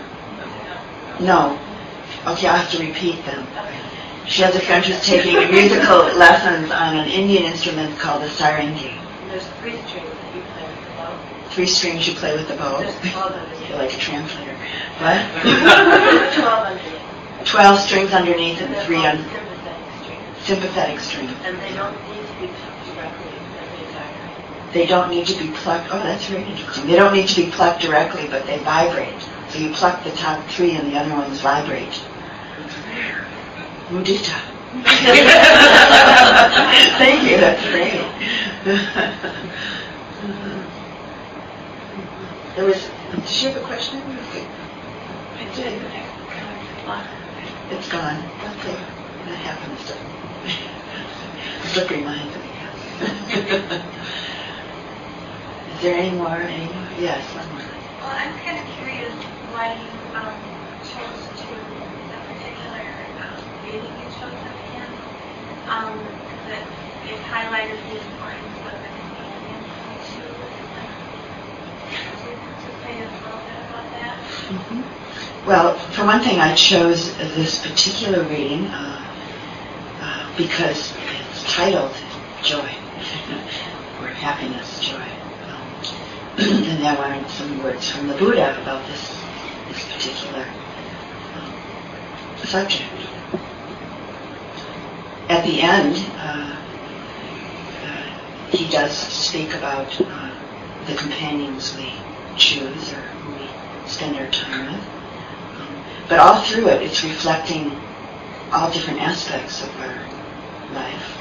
No. Okay, I'll have to repeat them. She has a friend who's taking musical lessons on an Indian instrument called the sarangi. And there's three strings that you play with the bow. Three strings you play with the bow. There's 12 underneath. You're like a translator. What? 12 underneath. Twelve strings underneath and three on sympathetic string. And they don't need to be plucked directly. They vibrate. They don't need to be plucked. Oh, that's very interesting. They don't need to be plucked directly, but they vibrate. So you pluck the top three and the other ones vibrate. Mudita. Thank you. That's great. there was. Did you have a question? I did, but I lost it. It's gone. Okay. That happens. Slippery minds. Is there any more? Any more? Yes, one more. Well, I'm kind of curious why you um, chose to the particular um, reading you chose at the end. Um, that it highlighted the importance of the companion to to to say a little bit about that. Well, for one thing, I chose this particular reading uh, uh, because titled Joy, or Happiness, Joy. Um, and there were some words from the Buddha about this, this particular um, subject. At the end, uh, uh, he does speak about uh, the companions we choose or who we spend our time with. Um, But all through it, it's reflecting all different aspects of our life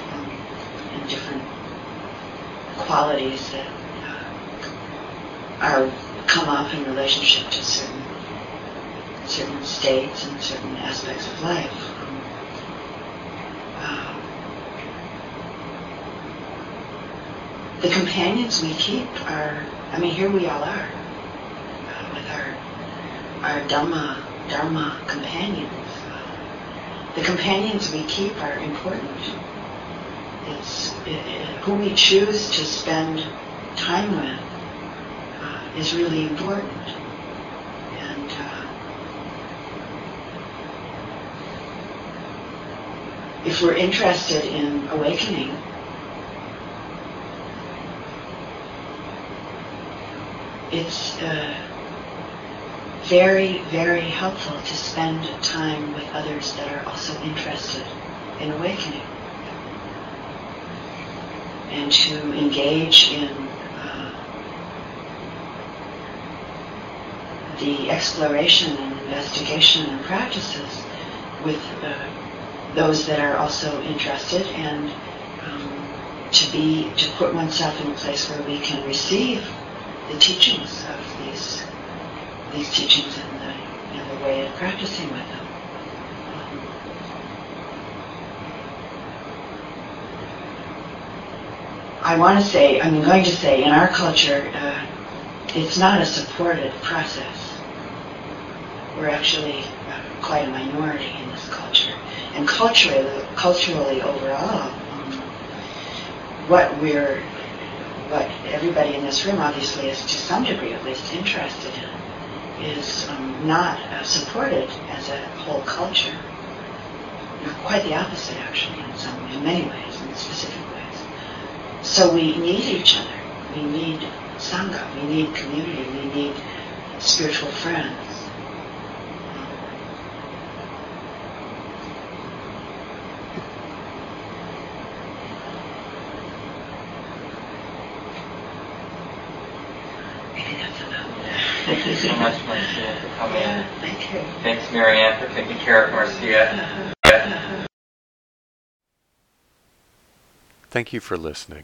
different qualities that uh, are come up in relationship to certain certain states and certain aspects of life. Um, the companions we keep are, I mean, here we all are uh, with our our Dhamma, Dharma companions. The companions we keep are important. It, it, who we choose to spend time with uh, is really important. And uh, if we're interested in awakening, it's uh, very, very helpful to spend time with others that are also interested in awakening and to engage in uh, the exploration and investigation and practices with uh, those that are also interested and um, to be to put oneself in a place where we can receive the teachings of these these teachings and the, know, the way of practicing with them. I want to say, I'm going to say, in our culture, uh, it's not a supported process. We're actually uh, quite a minority in this culture. And culturally, culturally overall, um, what we're, what everybody in this room obviously is to some degree at least interested in, is um, not uh, supported as a whole culture. Quite the opposite, actually, in some, in many ways, in specific. So we need each other. We need sangha. We need community. We need spiritual friends. Maybe that's enough. Thank you so much, Marcia, for coming. Yeah, thank you. Thanks, Marianne, for taking care of Marcia. Uh-huh. Thank you for listening.